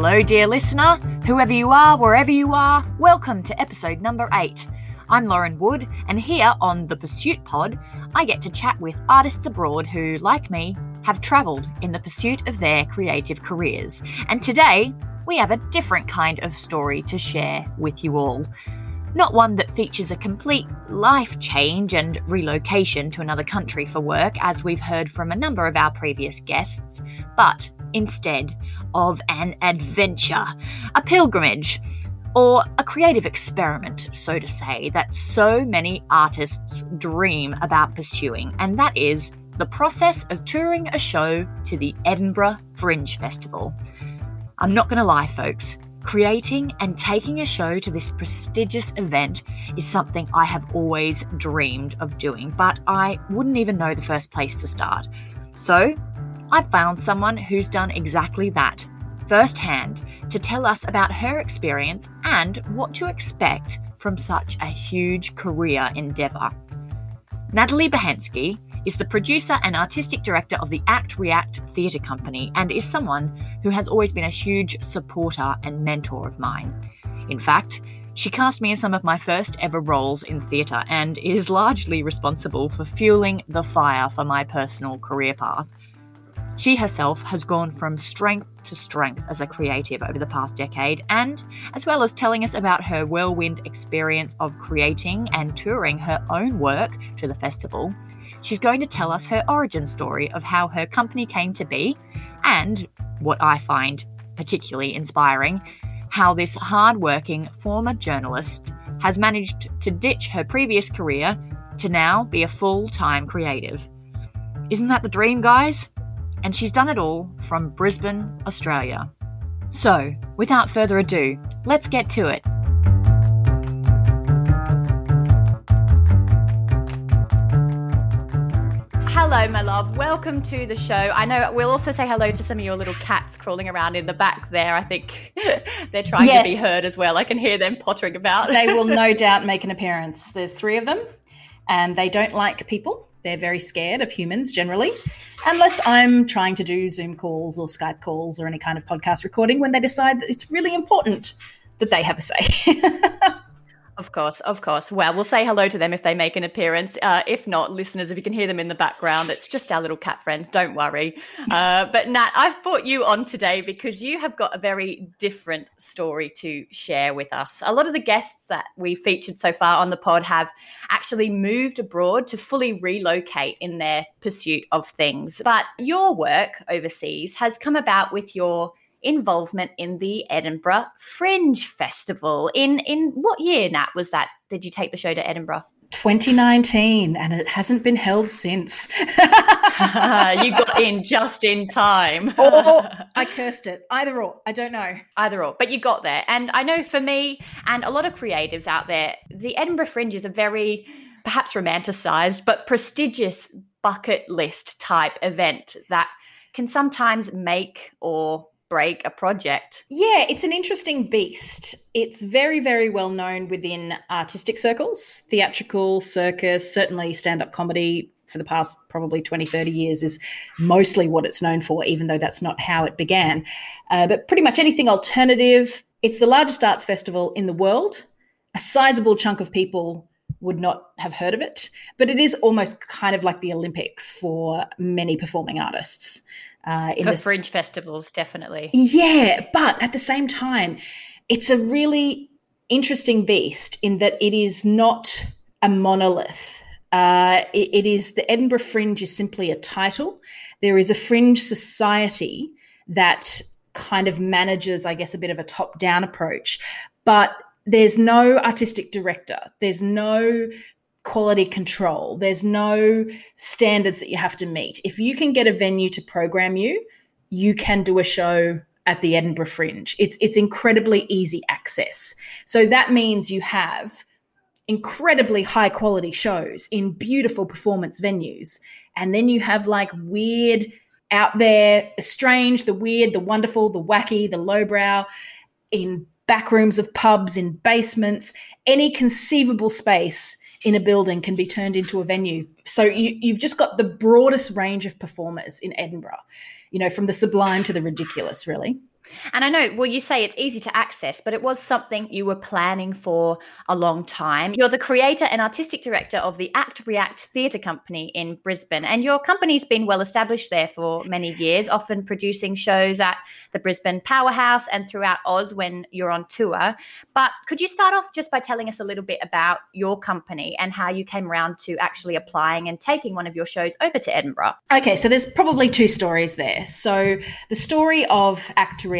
Hello, dear listener. Whoever you are, wherever you are, welcome to episode number eight. I'm Lauren Wood, and here on the Pursuit Pod, I get to chat with artists abroad who, like me, have travelled in the pursuit of their creative careers. And today, we have a different kind of story to share with you all. Not one that features a complete life change and relocation to another country for work, as we've heard from a number of our previous guests, but instead of an adventure, a pilgrimage, or a creative experiment, so to say, that so many artists dream about pursuing, and that is the process of touring a show to the Edinburgh Fringe Festival. I'm not going to lie, folks. Creating and taking a show to this prestigious event is something I have always dreamed of doing, but I wouldn't even know the first place to start. So, I found someone who's done exactly that firsthand to tell us about her experience and what to expect from such a huge career endeavour. Natalie Bochenskie is the producer and artistic director of the Act React Theatre Company and is someone who has always been a huge supporter and mentor of mine. In fact, she cast me in some of my first ever roles in theatre and is largely responsible for fueling the fire for my personal career path. She herself has gone from strength to strength as a creative over the past decade, and as well as telling us about her whirlwind experience of creating and touring her own work to the festival, she's going to tell us her origin story of how her company came to be, and what I find particularly inspiring, how this hard-working former journalist has managed to ditch her previous career to now be a full time creative. Isn't that the dream, guys? and she's done it all from Brisbane, Australia. So, without further ado, let's get to it. Hello, my love. Welcome to the show. I know we'll also say hello to some of your little cats crawling around in the back there. I think they're trying yes. to be heard as well. I can hear them pottering about. they will no doubt make an appearance. There's three of them, and they don't like people. They're very scared of humans generally, unless I'm trying to do Zoom calls or Skype calls or any kind of podcast recording when they decide that it's really important that they have a say. Of course, of course. Well, we'll say hello to them if they make an appearance. Uh, if not, listeners, if you can hear them in the background, it's just our little cat friends. Don't worry. Uh, but Nat, I've brought you on today because you have got a very different story to share with us. A lot of the guests that we've featured so far on the pod have actually moved abroad to fully relocate in their pursuit of things. But your work overseas has come about with your involvement in the Edinburgh Fringe Festival. In in what year, Nat, was that? Did you take the show to Edinburgh? 2019 and it hasn't been held since. you got in just in time. or I cursed it. Either or. I don't know. Either or. But you got there. And I know for me and a lot of creatives out there, the Edinburgh Fringe is a very perhaps romanticized but prestigious bucket list type event that can sometimes make or break a project. Yeah, it's an interesting beast. It's very, very well known within artistic circles, theatrical, circus, certainly stand up comedy for the past probably 20, 30 years is mostly what it's known for, even though that's not how it began. Uh, but pretty much anything alternative. It's the largest arts festival in the world. A sizable chunk of people would not have heard of it, but it is almost kind of like the Olympics for many performing artists. Uh, in For this, fringe festivals, definitely. Yeah, but at the same time, it's a really interesting beast in that it is not a monolith. Uh, it, it is the Edinburgh Fringe is simply a title. There is a fringe society that kind of manages, I guess, a bit of a top down approach, but there's no artistic director. There's no quality control. There's no standards that you have to meet. If you can get a venue to program you, you can do a show at the Edinburgh Fringe. It's it's incredibly easy access. So that means you have incredibly high quality shows in beautiful performance venues. And then you have like weird out there, the strange, the weird, the wonderful, the wacky, the lowbrow in back rooms of pubs, in basements, any conceivable space in a building can be turned into a venue. So you, have just got the broadest range of performers in Edinburgh, you know, from the sublime to the ridiculous, really. And I know, well, you say it's easy to access, but it was something you were planning for a long time. You're the creator and artistic director of the Act React Theatre Company in Brisbane, and your company's been well established there for many years, often producing shows at the Brisbane Powerhouse and throughout Oz when you're on tour. But could you start off just by telling us a little bit about your company and how you came around to actually applying and taking one of your shows over to Edinburgh? Okay, so there's probably two stories there. So the story of Act React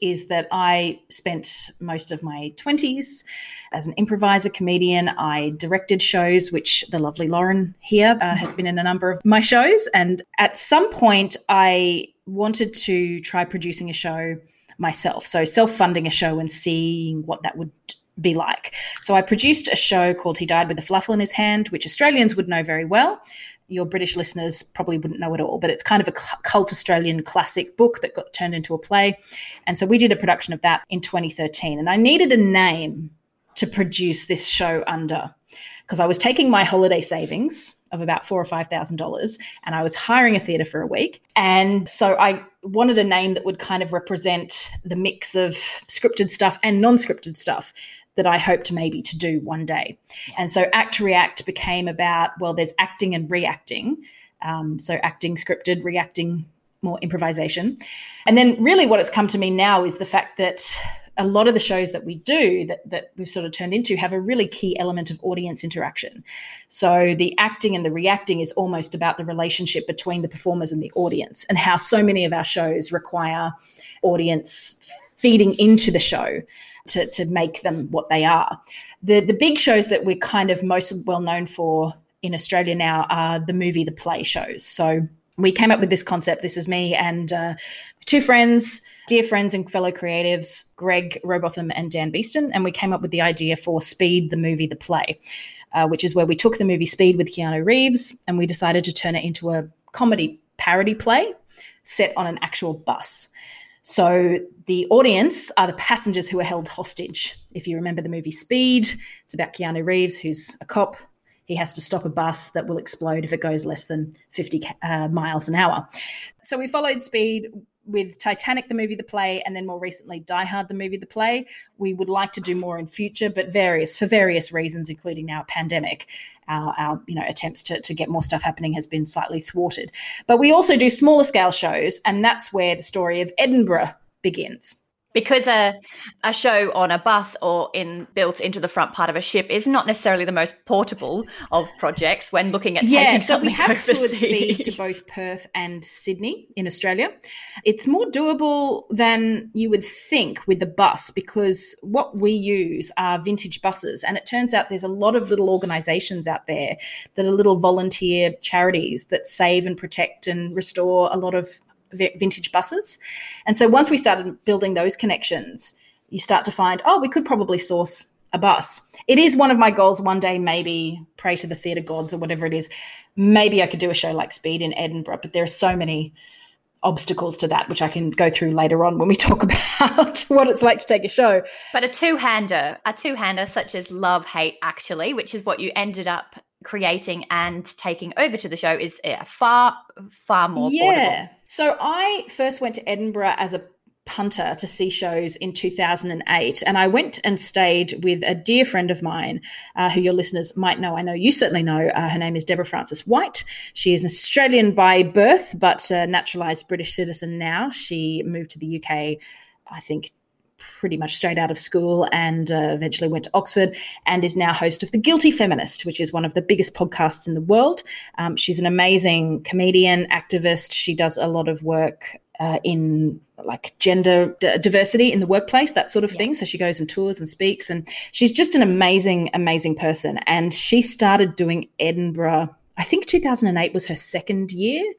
is that I spent most of my 20s as an improviser comedian. I directed shows, which the lovely Lauren here uh, has been in a number of my shows. And at some point, I wanted to try producing a show myself. So self funding a show and seeing what that would be like. So I produced a show called He Died with a Falafel in His Hand, which Australians would know very well your British listeners probably wouldn't know at all, but it's kind of a cult Australian classic book that got turned into a play. And so we did a production of that in 2013. And I needed a name to produce this show under because I was taking my holiday savings of about four or five thousand dollars and I was hiring a theatre for a week. And so I wanted a name that would kind of represent the mix of scripted stuff and non-scripted stuff that I hoped maybe to do one day. And so Act React became about, well, there's acting and reacting. Um, so acting scripted, reacting more improvisation. And then really what it's come to me now is the fact that a lot of the shows that we do that, that we've sort of turned into have a really key element of audience interaction. So the acting and the reacting is almost about the relationship between the performers and the audience and how so many of our shows require audience feeding into the show to, to make them what they are. The, the big shows that we're kind of most well known for in Australia now are the movie, the play shows. So we came up with this concept. This is me and uh, two friends, dear friends and fellow creatives, Greg Robotham and Dan Beeston. And we came up with the idea for Speed, the movie, the play, uh, which is where we took the movie Speed with Keanu Reeves and we decided to turn it into a comedy parody play set on an actual bus. So the audience are the passengers who are held hostage. If you remember the movie Speed, it's about Keanu Reeves, who's a cop. He has to stop a bus that will explode if it goes less than 50 uh, miles an hour. So we followed Speed with Titanic, the movie, the play, and then more recently Die Hard, the movie, the play. We would like to do more in future, but various for various reasons, including now pandemic. Our, our you know attempts to, to get more stuff happening has been slightly thwarted. But we also do smaller scale shows, and that's where the story of Edinburgh begins because a a show on a bus or in built into the front part of a ship is not necessarily the most portable of projects when looking at yeah so we have toured speed to both perth and sydney in australia. It's more doable than you would think with the bus because what we use are vintage buses and it turns out there's a lot of little organizations out there that are little volunteer charities that save and protect and restore a lot of vintage buses. And so once we started building those connections, you start to find, oh, we could probably source a bus. It is one of my goals one day, maybe pray to the theatre gods or whatever it is. Maybe I could do a show like Speed in Edinburgh, but there are so many obstacles to that, which I can go through later on when we talk about what it's like to take a show. But a two hander, a two hander such as Love Hate Actually, which is what you ended up creating and taking over to the show is far far more yeah. portable. so i first went to edinburgh as a punter to see shows in 2008 and i went and stayed with a dear friend of mine uh, who your listeners might know i know you certainly know uh, her name is deborah frances white. She is an australian by birth but a naturalized british citizen now. She moved to the uk i think pretty much straight out of school and uh, eventually went to Oxford and is now host of The Guilty Feminist, which is one of the biggest podcasts in the world. Um, she's an amazing comedian, activist. She does a lot of work uh, in like gender d- diversity in the workplace, that sort of yeah. thing. So she goes and tours and speaks, and she's just an amazing, amazing person. And she started doing Edinburgh. I think 2008 was her second year,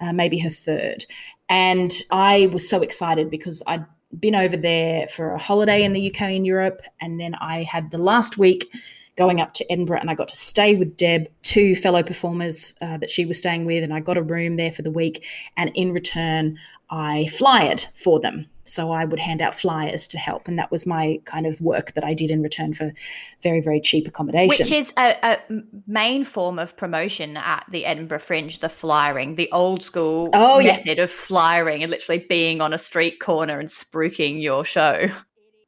uh, maybe her third. And I was so excited because I'd been over there for a holiday in the UK and Europe. And then I had the last week going up to Edinburgh and I got to stay with Deb, two fellow performers uh, that she was staying with. And I got a room there for the week. And in return, I flyed for them. So I would hand out flyers to help. And that was my kind of work that I did in return for very, very cheap accommodation. Which is a, a main form of promotion at the Edinburgh Fringe, the flyering, the old school oh, method yeah. of flyering and literally being on a street corner and spruiking your show.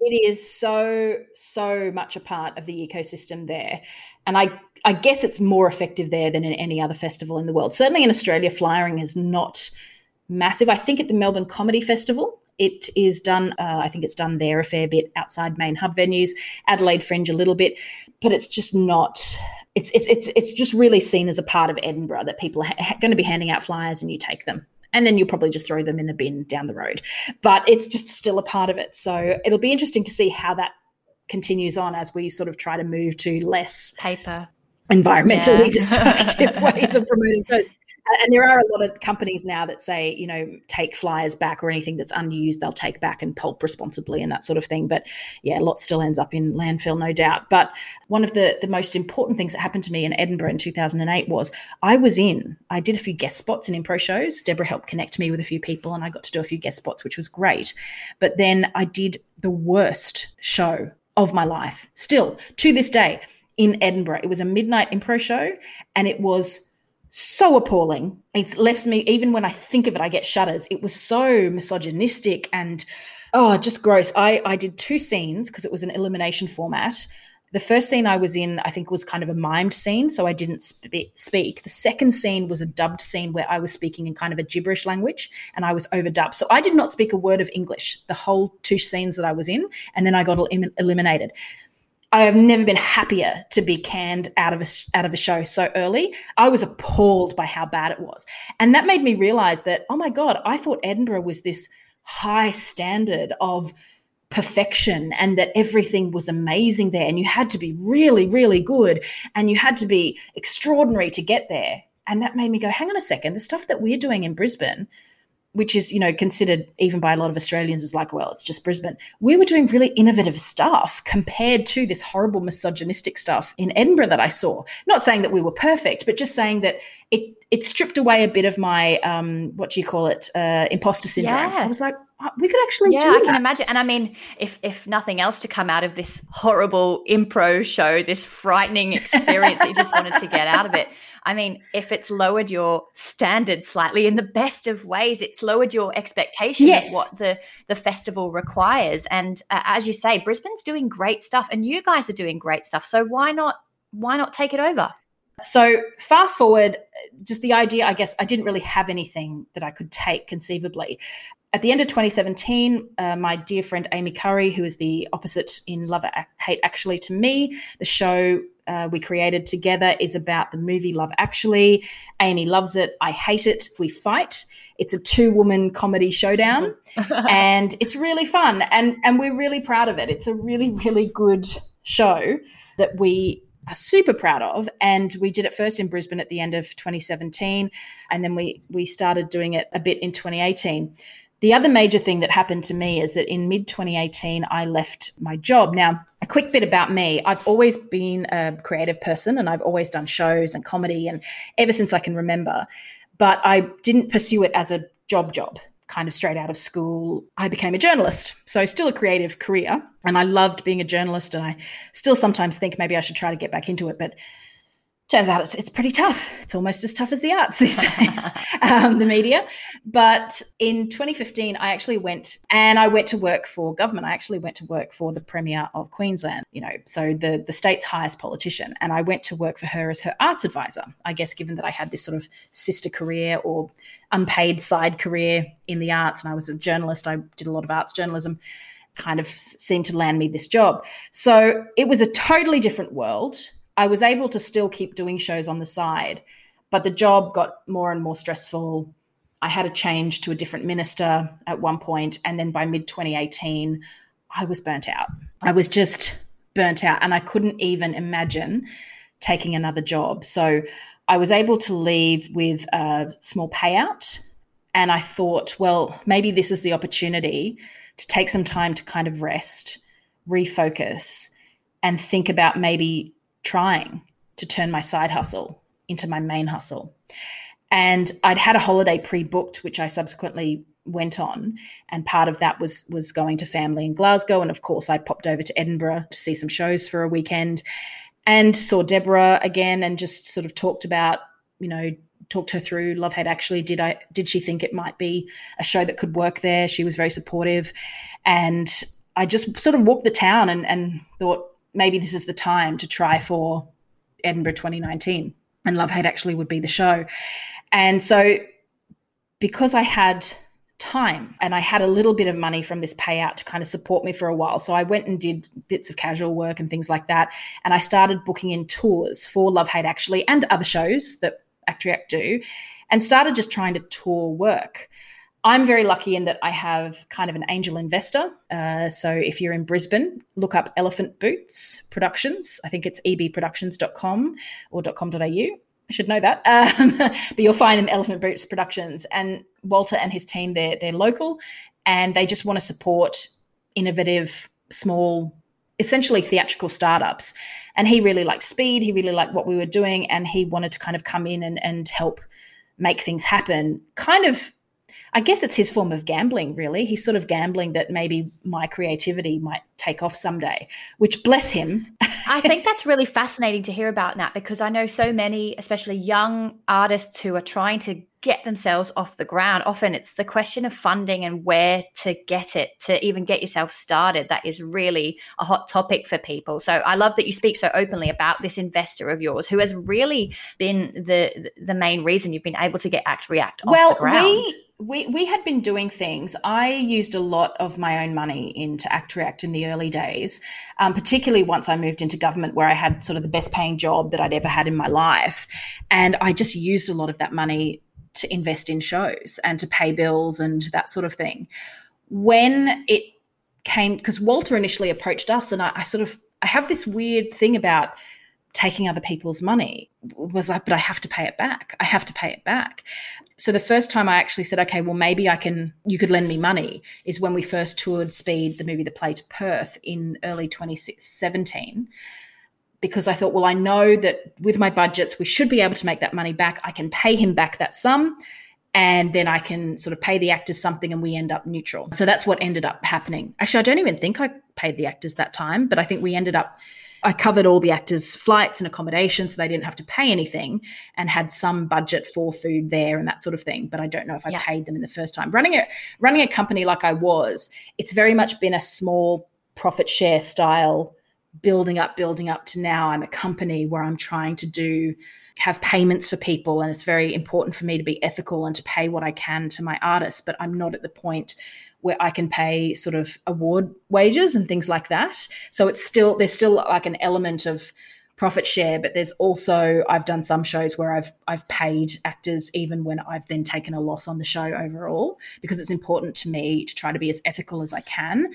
It is so, so much a part of the ecosystem there. And I, I guess it's more effective there than in any other festival in the world. Certainly in Australia, flyering is not massive. I think at the Melbourne Comedy Festival, it is done, uh, I think it's done there a fair bit outside main hub venues, Adelaide Fringe a little bit, but it's just not, it's, it's, it's, it's just really seen as a part of Edinburgh that people are ha- going to be handing out flyers and you take them. And then you'll probably just throw them in the bin down the road. But it's just still a part of it. So it'll be interesting to see how that continues on as we sort of try to move to less paper environmentally yeah. destructive ways of promoting shows and there are a lot of companies now that say you know take flyers back or anything that's unused they'll take back and pulp responsibly and that sort of thing. But yeah a lot still ends up in landfill no doubt. But one of the the most important things that happened to me in edinburgh in 2008 was i was in i did a few guest spots in impro shows. Deborah helped connect me with a few people and i got to do a few guest spots which was great. But then i did the worst show of my life still to this day in edinburgh. It was a midnight impro show and it was so appalling. It's left me, even when I think of it, I get shudders. It was so misogynistic and oh, just gross. I, I did two scenes because it was an elimination format. The first scene I was in, I think, was kind of a mimed scene, so I didn't spe- speak. The second scene was a dubbed scene where I was speaking in kind of a gibberish language and I was overdubbed. So I did not speak a word of English the whole two scenes that I was in, and then I got el- eliminated. I have never been happier to be canned out of a out of a show so early. I was appalled by how bad it was, and that made me realize that oh my god, I thought Edinburgh was this high standard of perfection and that everything was amazing there and you had to be really really good and you had to be extraordinary to get there and that made me go hang on a second the stuff that we're doing in Brisbane which is you know considered even by a lot of Australians as like well it's just Brisbane. We were doing really innovative stuff compared to this horrible misogynistic stuff in Edinburgh that I saw. Not saying that we were perfect but just saying that it it stripped away a bit of my um what do you call it uh imposter syndrome. Yeah. I was like we could actually yeah I can imagine and I mean if if nothing else to come out of this horrible impro show this frightening experience that you just wanted to get out of it I mean, if it's lowered your standards slightly in the best of ways, it's lowered your expectation yes. of what the the festival requires. And uh, as you say, Brisbane's doing great stuff, and you guys are doing great stuff. So why not why not take it over? So fast forward, just the idea. I guess I didn't really have anything that I could take conceivably. At the end of 2017, uh, my dear friend Amy Curry, who is the opposite in Love Hate Actually to me, the show uh, we created together is about the movie Love Actually. Amy loves it. I hate it. We fight. It's a two woman comedy showdown and it's really fun. And, and we're really proud of it. It's a really, really good show that we are super proud of. And we did it first in Brisbane at the end of 2017. And then we, we started doing it a bit in 2018. The other major thing that happened to me is that in mid 2018, I left my job. Now, a quick bit about me I've always been a creative person and I've always done shows and comedy, and ever since I can remember. But I didn't pursue it as a job job kind of straight out of school, I became a journalist. So, still a creative career. And I loved being a journalist. And I still sometimes think maybe I should try to get back into it. But turns out it's, it's pretty tough. It's almost as tough as the arts these days, um, the media. But in 2015, I actually went and I went to work for government. I actually went to work for the Premier of Queensland, you know, so the, the state's highest politician. And I went to work for her as her arts advisor. I guess given that I had this sort of sister career or unpaid side career in the arts and I was a journalist, I did a lot of arts journalism kind of seemed to land me this job. So it was a totally different world I was able to still keep doing shows on the side, but the job got more and more stressful. I had a change to a different minister at one point, and then by mid 2018, I was burnt out. I was just burnt out, and I couldn't even imagine taking another job. So I was able to leave with a small payout. And I thought, well, maybe this is the opportunity to take some time to kind of rest, refocus, and think about maybe trying to turn my side hustle into my main hustle. And I'd had a holiday pre booked, which I subsequently went on, and part of that was was going to family in Glasgow, and of course I popped over to Edinburgh to see some shows for a weekend, and saw Deborah again, and just sort of talked about you know talked her through love hate actually did i did she think it might be a show that could work there? She was very supportive. And i just sort of walked the town and, and thought maybe this is the time to try for edinburgh 2019 and love hate actually would be the show and so because i had time and I had a little bit of money from this payout to kind of support me for a while. So I went and did bits of casual work and things like that. And I started booking in tours for Love Hate Actually and other shows that Act React do and started just trying to tour work. I'm very lucky in that I have kind of an angel investor. Uh, so if you're in Brisbane, look up Elephant Boots Productions. I think it's ebproductions.com or .com.au. I should know that. Um, but you'll find them Elephant Boots Productions. And Walter and his team, they're, they're local and they just want to support innovative, small, essentially theatrical startups. And he really liked speed. He really liked what we were doing. And he wanted to kind of come in and, and help make things happen. Kind of, I guess it's his form of gambling, really. He's sort of gambling that maybe my creativity might take off someday, which bless him. I think that's really fascinating to hear about, Nat, because I know so many, especially young artists who are trying to get themselves off the ground. Often it's the question of funding and where to get it to even get yourself started. That is really a hot topic for people. So I love that you speak so openly about this investor of yours who has really been the the main reason you've been able to get Act React off well, the ground. We- we we had been doing things. I used a lot of my own money into Act React in the early days, um, particularly once I moved into government, where I had sort of the best paying job that I'd ever had in my life, and I just used a lot of that money to invest in shows and to pay bills and that sort of thing. When it came, because Walter initially approached us, and I, I sort of I have this weird thing about taking other people's money was like but i have to pay it back i have to pay it back so the first time i actually said okay well maybe i can you could lend me money is when we first toured speed the movie the play to perth in early 2017 because I thought, well, I know that with my budgets, we should be able to make that money back. I can pay him back that sum and then I can sort of pay the actors something and we end up neutral. So that's what ended up happening. Actually, I don't even think I paid the actors that time, but I think we ended up I covered all the actors' flights and accommodation so they didn't have to pay anything and had some budget for food there and that sort of thing. But I don't know if I yeah. paid them in the first time. Running a running a company like I was, it's very much been a small profit share style building up, building up to now I'm a company where I'm trying to do have payments for people and it's very important for me to be ethical and to pay what I can to my artists, but I'm not at the point where I can pay sort of award wages and things like that. So it's still there's still like an element of profit share, but there's also I've done some shows where I've I've paid actors even when I've then taken a loss on the show overall because it's important to me to try to be as ethical as I can.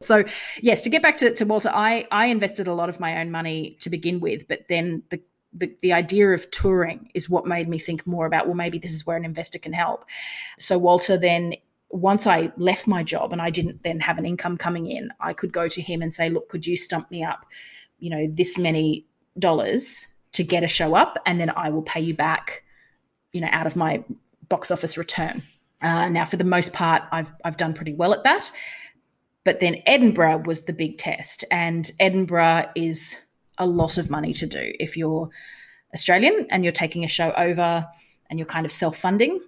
So yes, to get back to, to Walter, I, I invested a lot of my own money to begin with, but then the, the, the idea of touring is what made me think more about, well, maybe this is where an investor can help. So Walter then once I left my job and I didn't then have an income coming in, I could go to him and say, look, could you stump me up, you know, this many dollars to get a show up, and then I will pay you back, you know, out of my box office return. Uh, now, for the most part, I've I've done pretty well at that. But then Edinburgh was the big test, and Edinburgh is a lot of money to do if you're Australian and you're taking a show over and you're kind of self funding.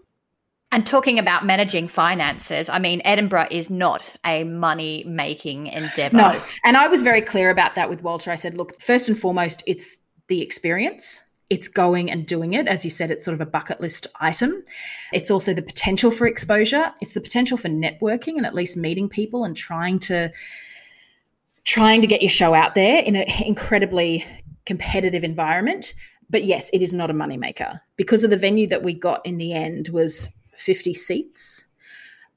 And talking about managing finances, I mean, Edinburgh is not a money making endeavor. No. And I was very clear about that with Walter. I said, look, first and foremost, it's the experience it's going and doing it. As you said, it's sort of a bucket list item. It's also the potential for exposure. It's the potential for networking and at least meeting people and trying to trying to get your show out there in an incredibly competitive environment. But yes, it is not a moneymaker because of the venue that we got in the end was 50 seats.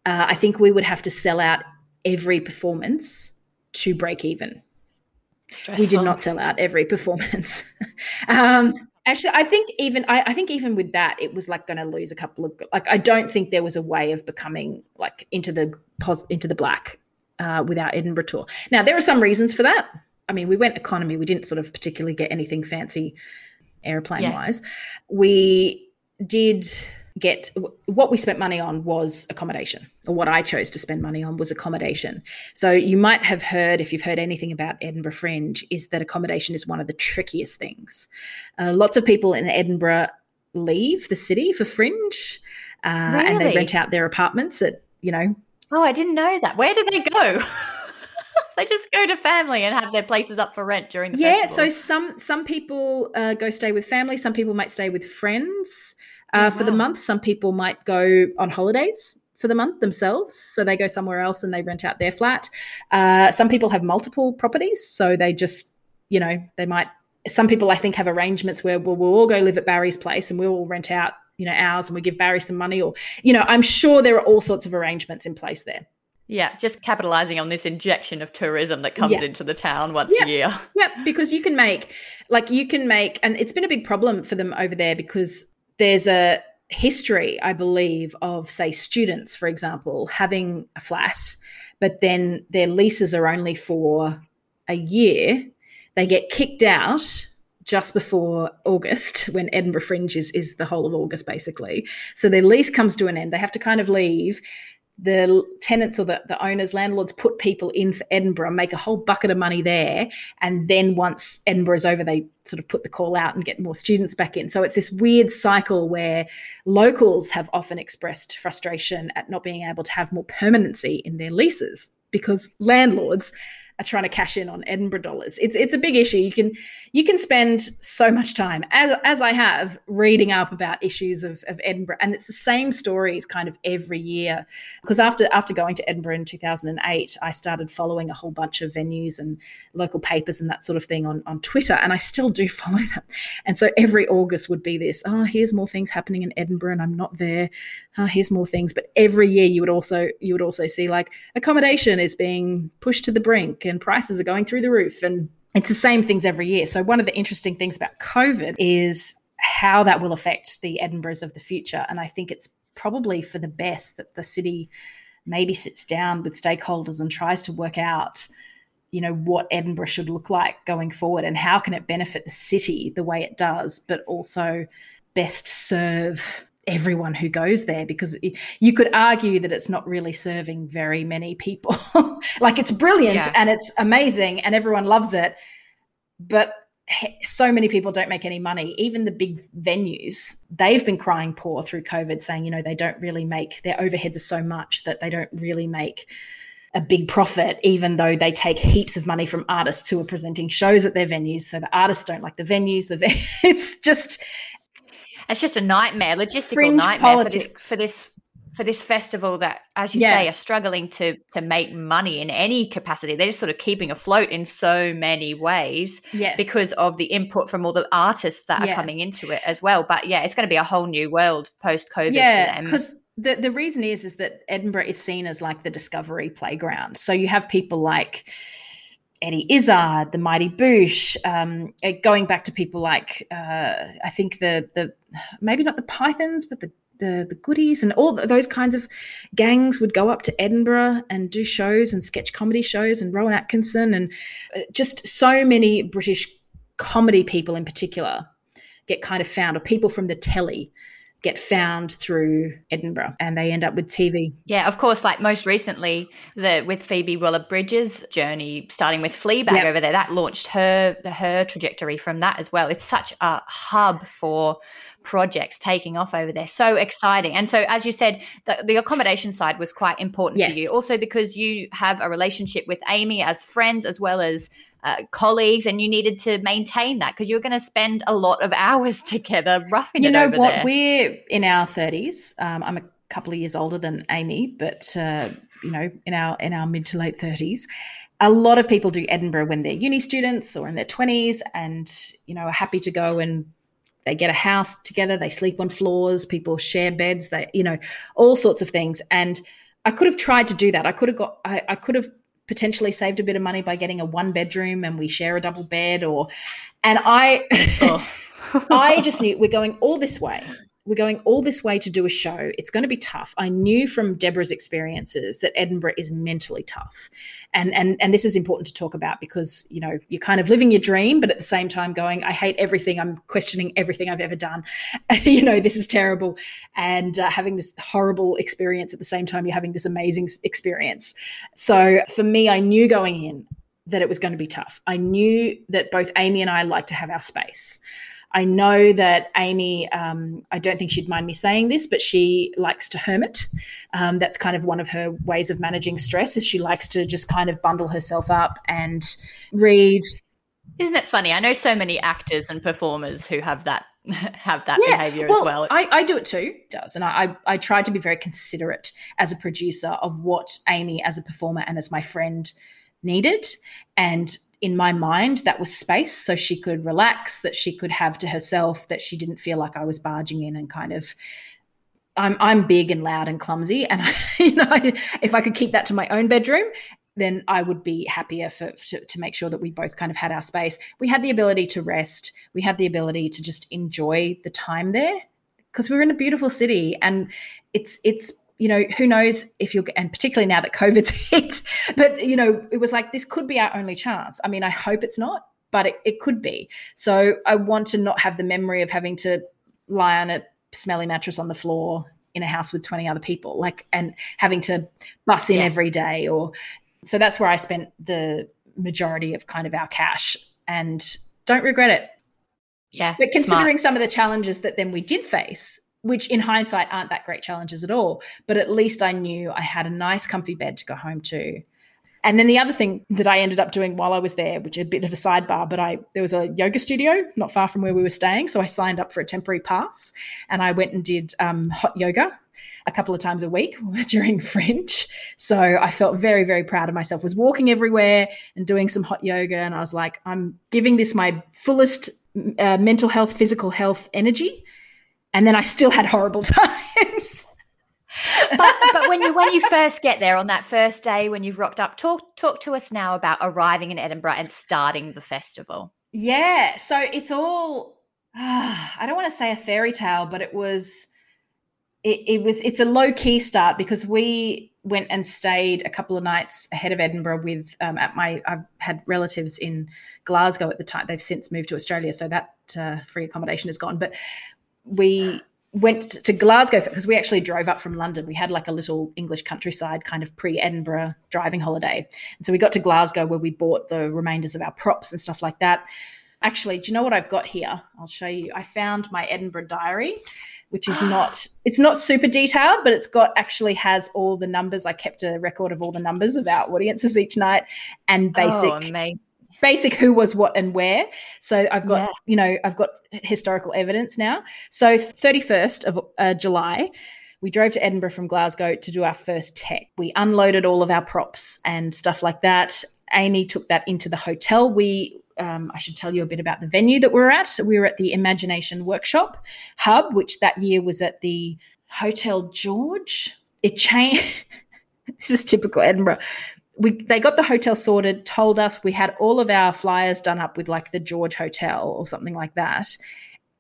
Uh, I think we would have to sell out every performance to break even. Stressful. We did not sell out every performance. um, Actually, I think even I, I, think even with that, it was like going to lose a couple of like. I don't think there was a way of becoming like into the pos, into the black uh, without Edinburgh tour. Now there are some reasons for that. I mean, we went economy. We didn't sort of particularly get anything fancy airplane yeah. wise. We did get what we spent money on was accommodation or what i chose to spend money on was accommodation. So you might have heard if you've heard anything about edinburgh fringe is that accommodation is one of the trickiest things. Uh, lots of people in edinburgh leave the city for fringe uh, really? and they rent out their apartments at you know oh i didn't know that. Where do they go? They just go to family and have their places up for rent during the yeah festival. so some some people uh, go stay with family some people might stay with friends uh, oh, for wow. the month. Some people might go on holidays for the month themselves. So they go somewhere else and they rent out their flat. Uh, some people have multiple properties. So they just, you know, they might, some people I think have arrangements where well, we'll all go live at Barry's place and we'll all rent out, you know, ours and we give Barry some money or, you know, I'm sure there are all sorts of arrangements in place there. Yeah, just capitalizing on this injection of tourism that comes yeah. into the town once yeah. a year. Yeah, because you can make, like, you can make, and it's been a big problem for them over there because there's a history, I believe, of, say, students, for example, having a flat, but then their leases are only for a year. They get kicked out just before August, when Edinburgh Fringe is, is the whole of August, basically. So their lease comes to an end. They have to kind of leave the tenants or the, the owners, landlords put people in for Edinburgh, make a whole bucket of money there. And then once Edinburgh is over, they sort of put the call out and get more students back in. So it's this weird cycle where locals have often expressed frustration at not being able to have more permanency in their leases because landlords are trying to cash in on Edinburgh dollars. It's it's a big issue. You can you can spend so much time as as I have reading up about issues of, of Edinburgh, and it's the same stories kind of every year. Because after after going to Edinburgh in 2008, I started following a whole bunch of venues and local papers and that sort of thing on on Twitter, and I still do follow them. And so every August would be this. Oh, here's more things happening in Edinburgh, and I'm not there. Oh, here's more things. But every year you would also you would also see like accommodation is being pushed to the brink and prices are going through the roof. And it's the same things every year. So, one of the interesting things about COVID is how that will affect the Edinburghs of the future. And I think it's probably for the best that the city maybe sits down with stakeholders and tries to work out you know what edinburgh should look like going forward and how can it benefit the city the way it does but also best serve everyone who goes there because you could argue that it's not really serving very many people. like it's brilliant yeah. and it's amazing and everyone loves it, but so many people don't make any money. Even the big venues, they've been crying poor through COVID, saying, you know, they don't really make their overheads are so much that they don't really make a big profit, even though they take heaps of money from artists who are presenting shows at their venues. So the artists don't like the venues. The it's just it's just a nightmare, logistical Fringe nightmare politics. for this for this for this festival that, as you yeah. say, are struggling to to make money in any capacity. They're just sort of keeping afloat in so many ways yes. because of the input from all the artists that yeah. are coming into it as well. But yeah, it's going to be a whole new world post COVID. Yeah, because the the reason is is that Edinburgh is seen as like the discovery playground. So you have people like Eddie Izzard, the Mighty Boosh, um, uh, going back to people like uh, I think the the maybe not the Pythons, but the the, the goodies and all those kinds of gangs would go up to Edinburgh and do shows and sketch comedy shows and Rowan Atkinson and uh, just so many British comedy people in particular get kind of found or people from the telly get found through Edinburgh and they end up with TV. Yeah, of course, like most recently, the with Phoebe Waller-Bridge's journey, starting with Fleabag yep. over there, that launched her her trajectory from that as well. It's such a hub for projects taking off over there. So exciting. And so as you said, the, the accommodation side was quite important yes. for you. Also because you have a relationship with Amy as friends as well as uh, colleagues and you needed to maintain that because you're going to spend a lot of hours together roughing you know what? there. we're in our 30s um, i'm a couple of years older than amy but uh, you know in our in our mid to late 30s a lot of people do edinburgh when they're uni students or in their 20s and you know are happy to go and they get a house together they sleep on floors people share beds they you know all sorts of things. And i could have tried to do that. I could have got I, I could have potentially saved a bit of money by getting a one bedroom and we share a double bed or and I oh. I just knew we're going all this way. We're going all this way to do a show. It's going to be tough. I knew from Deborah's experiences that Edinburgh is mentally tough. And and and this is important to talk about because, you know, you're kind of living your dream, but at the same time going, I hate everything. I'm questioning everything I've ever done. you know, this is terrible. And uh, having this horrible experience at the same time, you're having this amazing experience. So for me, I knew going in that it was going to be tough. I knew that both Amy and I like to have our space. I know that Amy, um, I don't think she'd mind me saying this, but she likes to hermit. Um, that's kind of one of her ways of managing stress is she likes to just kind of bundle herself up and read. Isn't it funny? I know so many actors and performers who have that have that yeah, behavior well, as well. I, I do it too, does. And I, I, I try to be very considerate as a producer of what Amy as a performer and as my friend needed. And in my mind, that was space so she could relax, that she could have to herself, that she didn't feel like I was barging in and kind of. I'm I'm big and loud and clumsy, and I, you know, if I could keep that to my own bedroom, then I would be happier for to, to make sure that we both kind of had our space. We had the ability to rest. We had the ability to just enjoy the time there because we were in a beautiful city, and it's it's you know, who knows if you'll, and particularly now that COVID's hit, but, you know, it was like, this could be our only chance. I mean, I hope it's not, but it, it could be. So I want to not have the memory of having to lie on a smelly mattress on the floor in a house with 20 other people, like, and having to bus in yeah. every day or, so that's where I spent the majority of kind of our cash and don't regret it. Yeah. But considering smart. some of the challenges that then we did face, which in hindsight aren't that great challenges at all. But at least I knew I had a nice, comfy bed to go home to. And then the other thing that I ended up doing while I was there, which is a bit of a sidebar, but I there was a yoga studio not far from where we were staying, so I signed up for a temporary pass, and I went and did um, hot yoga a couple of times a week during Fringe. So I felt very, very proud of myself. Was walking everywhere and doing some hot yoga, and I was like, I'm giving this my fullest uh, mental health, physical health energy and then I still had horrible times. but but when you when you first get there on that first day when you've rocked up, talk talk to us now about arriving in Edinburgh and starting the festival. Yeah, so it's all uh, I don't want to say a fairy tale, but it was it, it was it's a low key start because we went and stayed a couple of nights ahead of Edinburgh with um, at my I've had relatives in Glasgow at the time. They've since moved to Australia, so that uh, free accommodation is gone. But we went to Glasgow because we actually drove up from London. We had like a little English countryside kind of pre Edinburgh driving holiday. And so we got to Glasgow where we bought the remainders of our props and stuff like that. Actually, do you know what I've got here? I'll show you. I found my Edinburgh diary, which is not it's not super detailed, but it's got actually has all the numbers. I kept a record of all the numbers of our audiences each night and oh, basic oh, basic who was what and where. So I've got, yeah. you know, I've got historical evidence now. So 31st of uh, July, we drove to Edinburgh from Glasgow to do our first tech. We unloaded all of our props and stuff like that. Amy took that into the hotel. We um, I should tell you a bit about the venue that we're at. So we were at the Imagination Workshop Hub, which that year was at the Hotel George. It changed. this is typical Edinburgh we they got the hotel sorted, told us we had all of our flyers done up with like the George Hotel or something like that.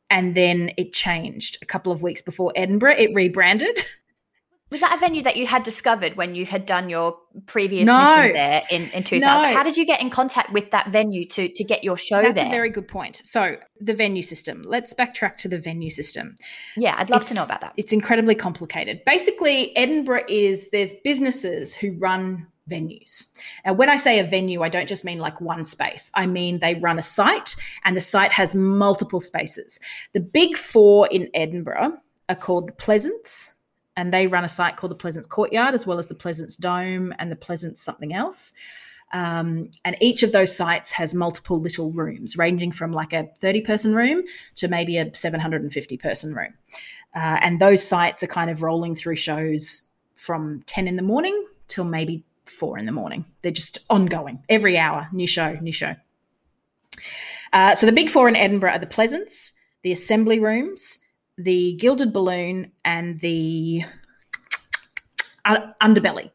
And then it changed a couple of weeks before Edinburgh. It rebranded. Was that a venue that you had discovered when you had done your previous no. mission there in, in 2000? No. How did you get in contact with that venue to, to get your show That's there? a very good point. So, the venue system. Let's backtrack to the venue system. Yeah, I'd love it's, to know about that. It's incredibly complicated. Basically, Edinburgh is there's businesses who run venues. Now, when I say a venue, I don't just mean like one space. I mean they run a site and the site has multiple spaces. The big four in Edinburgh are called the Pleasance, and they run a site called the Pleasance Courtyard, as well as the Pleasance Dome and the Pleasance something else. Um, and each of those sites has multiple little rooms, ranging from like a 30 person room to maybe a 750 person room. Uh, and those sites are kind of rolling through shows from 10 in the morning till maybe four in the morning. They're just ongoing every hour, new show, new show. Uh, so the big four in Edinburgh are the Pleasance, the Assembly Rooms, the Gilded Balloon, and the Underbelly.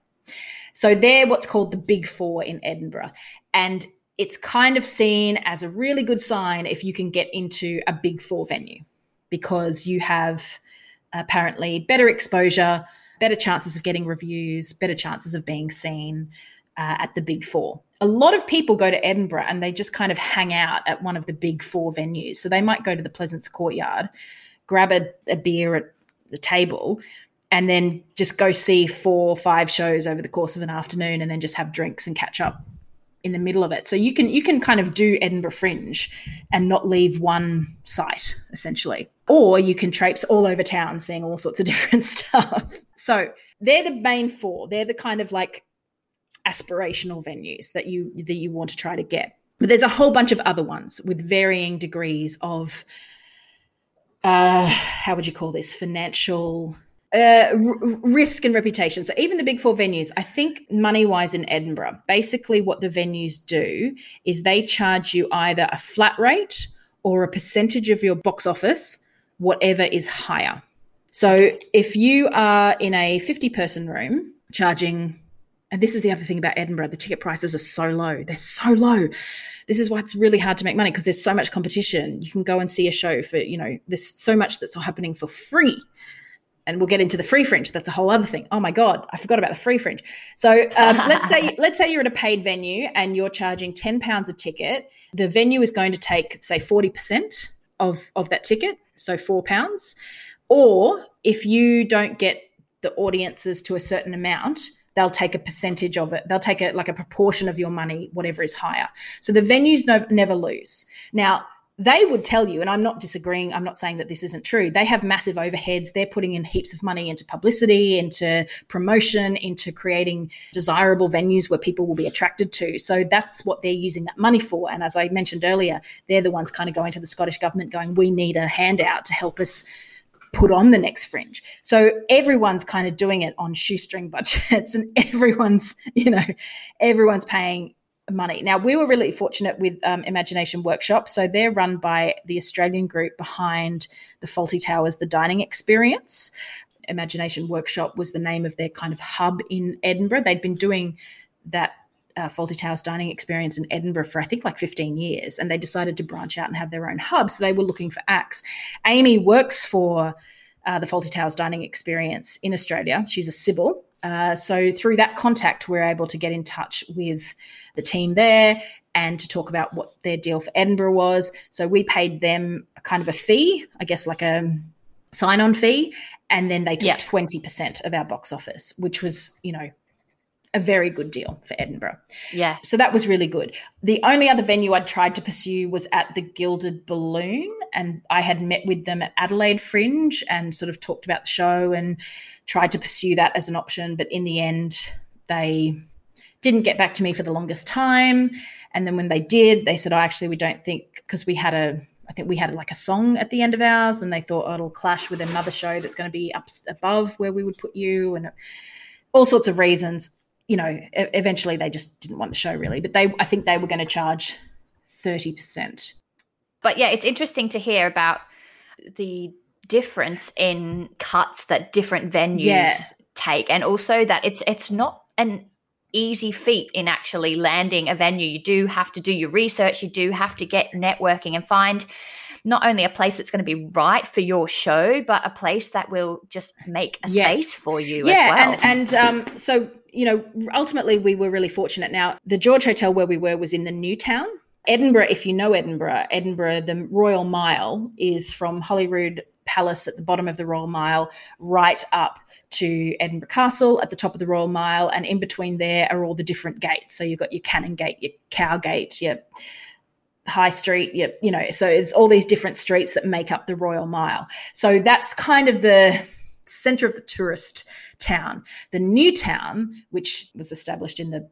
So they're what's called the big four in Edinburgh. And it's kind of seen as a really good sign if you can get into a big four venue because you have apparently better exposure, better chances of getting reviews, better chances of being seen uh, at the big four. A lot of people go to Edinburgh and they just kind of hang out at one of the big four venues. So they might go to the Pleasance Courtyard, grab a, a beer at the table, and then just go see four or five shows over the course of an afternoon and then just have drinks and catch up in the middle of it. So you can you can kind of do Edinburgh Fringe and not leave one site essentially. Or you can traipse all over town seeing all sorts of different stuff. So they're the main four. They're the kind of like aspirational venues that you that you want to try to get. But there's a whole bunch of other ones with varying degrees of uh, how would you call this financial uh, r- risk and reputation. So even the big four venues, I think money wise in Edinburgh, basically what the venues do is they charge you either a flat rate or a percentage of your box office, whatever is higher. So if you are in a 50 person room charging and this is the other thing about Edinburgh the ticket prices are so low. They're so low. This is why it's really hard to make money because there's so much competition. You can go and see a show for, you know, there's so much that's happening for free. And we'll get into the free fringe. That's a whole other thing. Oh my god, I forgot about the free fringe. So um, let's say let's say you're at a paid venue and you're charging ten pounds a ticket. The venue is going to take say forty percent of of that ticket, so four pounds. Or if you don't get the audiences to a certain amount, they'll take a percentage of it. They'll take a like a proportion of your money, whatever is higher. So the venues no, never lose. Now they would tell you, and I'm not disagreeing, I'm not saying that this isn't true. They have massive overheads. They're putting in heaps of money into publicity, into promotion, into creating desirable venues where people will be attracted to. So that's what they're using that money for. And as I mentioned earlier, they're the ones kind of going to the Scottish government going, we need a handout to help us put on the next fringe. So everyone's kind of doing it on shoestring budgets and everyone's, you know, everyone's paying money. Now, we were really fortunate with um, Imagination Workshop. So they're run by the Australian group behind the Fawlty Towers, the dining experience. Imagination Workshop was the name of their kind of hub in Edinburgh. They'd been doing that uh, Fawlty Towers dining experience in Edinburgh for I think like 15 years, and they decided to branch out and have their own hub. So they were looking for acts. Amy works for uh, the Fawlty Towers dining experience in Australia. She's a Sybil. Uh, so through that contact, we're able to get in touch with the team there and to talk about what their deal for Edinburgh was. So we paid them a kind of a fee, I guess like a sign on fee, and then they took yeah. 20% of our box office, which was, you know, a very good deal for Edinburgh. Yeah. So that was really good. The only other venue I'd tried to pursue was at the Gilded Balloon, and I had met with them at Adelaide Fringe and sort of talked about the show and tried to pursue that as an option. But in the end, they didn't get back to me for the longest time. And then when they did, they said, "Oh, actually, we don't think because we had a, I think we had like a song at the end of ours, and they thought oh, it'll clash with another show that's going to be up above where we would put you, and all sorts of reasons you know, eventually they just didn't want the show really, but they, I think they were going to charge 30%. But yeah, it's interesting to hear about the difference in cuts that different venues yeah. take and also that it's it's not an easy feat in actually landing a venue you do have to do your research you do have to get networking and find not only a place that's going to be right for your show but a place that will just make a yes. space for you yeah well. and and um so you know, ultimately we were really fortunate. Now, the George Hotel where we were was in the new town. Edinburgh, if you know Edinburgh, Edinburgh, the Royal Mile is from Holyrood Palace at the bottom of the Royal Mile right up to Edinburgh Castle at the top of the Royal Mile. And in between there are all the different gates. So you've got your Canongate, your Cowgate, your High Street, your, you know, so it's all these different streets that make up the Royal Mile. So that's kind of the center of the tourist town. The new town, which was established in the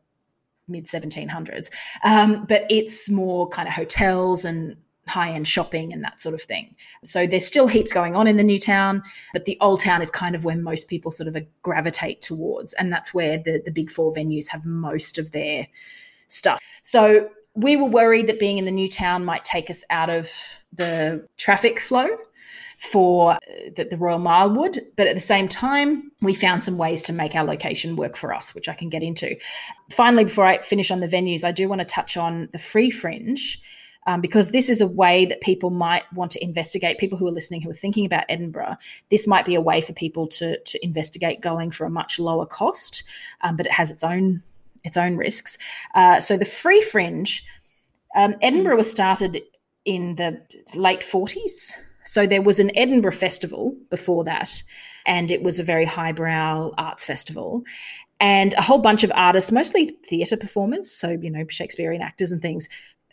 mid 1700s, um, but it's more kind of hotels and high end shopping and that sort of thing. So there's still heaps going on in the new town, but the old town is kind of where most people sort of gravitate towards. And that's where the, the big four venues have most of their stuff. So we were worried that being in the new town might take us out of the traffic flow for uh, the, the Royal Mile would. But at the same time, we found some ways to make our location work for us, which I can get into. Finally, before I finish on the venues, I do want to touch on the free fringe. um, because this is a way that people might want to investigate. People who are listening who are thinking about Edinburgh, this might be a way for people to to investigate going for a much lower cost, um, but it has its own its own risks. Uh, so the free fringe, um, Edinburgh was started in the late 40s. So there was an Edinburgh festival before that, and it was a very highbrow arts festival and a whole bunch of artists, mostly theatre performers, so you know Shakespearean actors and things,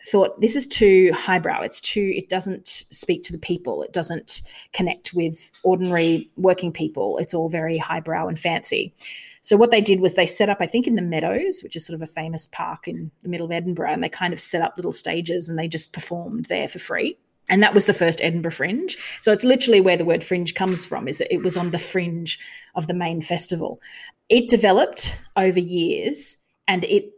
thought this is too highbrow. It's too. It doesn't speak to the people. It doesn't connect with ordinary working people. It's all very highbrow and fancy. So what they did was they set up, I think, in the Meadows, which is sort of a famous park in the middle of Edinburgh, and they kind of set up little stages and they just performed there for free. And that was the first Edinburgh Fringe. So it's literally where the word fringe comes from, is that it was on the fringe of the main festival. It developed over years and it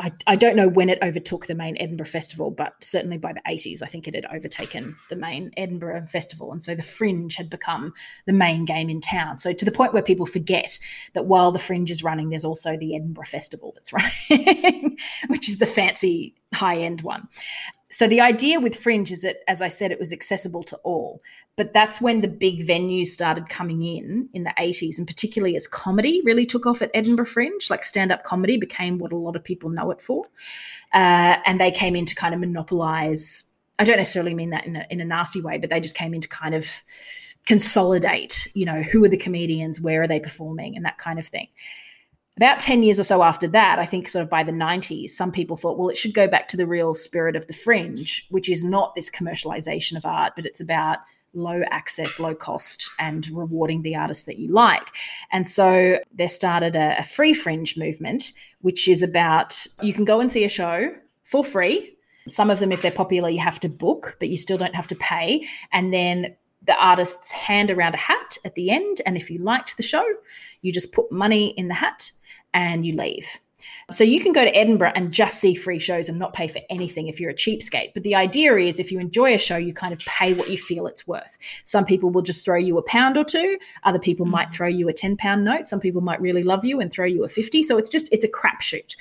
I, I, don't know when it overtook the main Edinburgh Festival, but certainly by the 80s, I think it had overtaken the main Edinburgh Festival. And so the Fringe had become the main game in town. So to the point where people forget that while the Fringe is running, there's also the Edinburgh Festival that's running, which is the fancy high end one. So the idea with Fringe is that, as I said, it was accessible to all. But that's when the big venues started coming in in the 80s, and particularly as comedy really took off at Edinburgh Fringe, like stand up comedy became what a lot of people know it for. Uh, and they came in to kind of monopolize. I don't necessarily mean that in a, in a nasty way, but they just came in to kind of consolidate, you know, who are the comedians, where are they performing, and that kind of thing about 10 years or so after that, I think sort of by the 90s, some people thought, well, it should go back to the real spirit of the fringe, which is not this commercialization of art, but it's about low access, low cost, and rewarding the artists that you like. And so they started a, a free fringe movement, which is about you can go and see a show for free. Some of them, if they're popular, you have to book, but you still don't have to pay. And then the artists hand around a hat at the end. And if you liked the show, you just put money in the hat and you leave. So you can go to Edinburgh and just see free shows and not pay for anything if you're a cheapskate. But the idea is if you enjoy a show, you kind of pay what you feel it's worth. Some people will just throw you a pound or two. Other people mm-hmm. might throw you a 10 pound note. Some people might really love you and throw you a 50. So it's just, it's a crapshoot.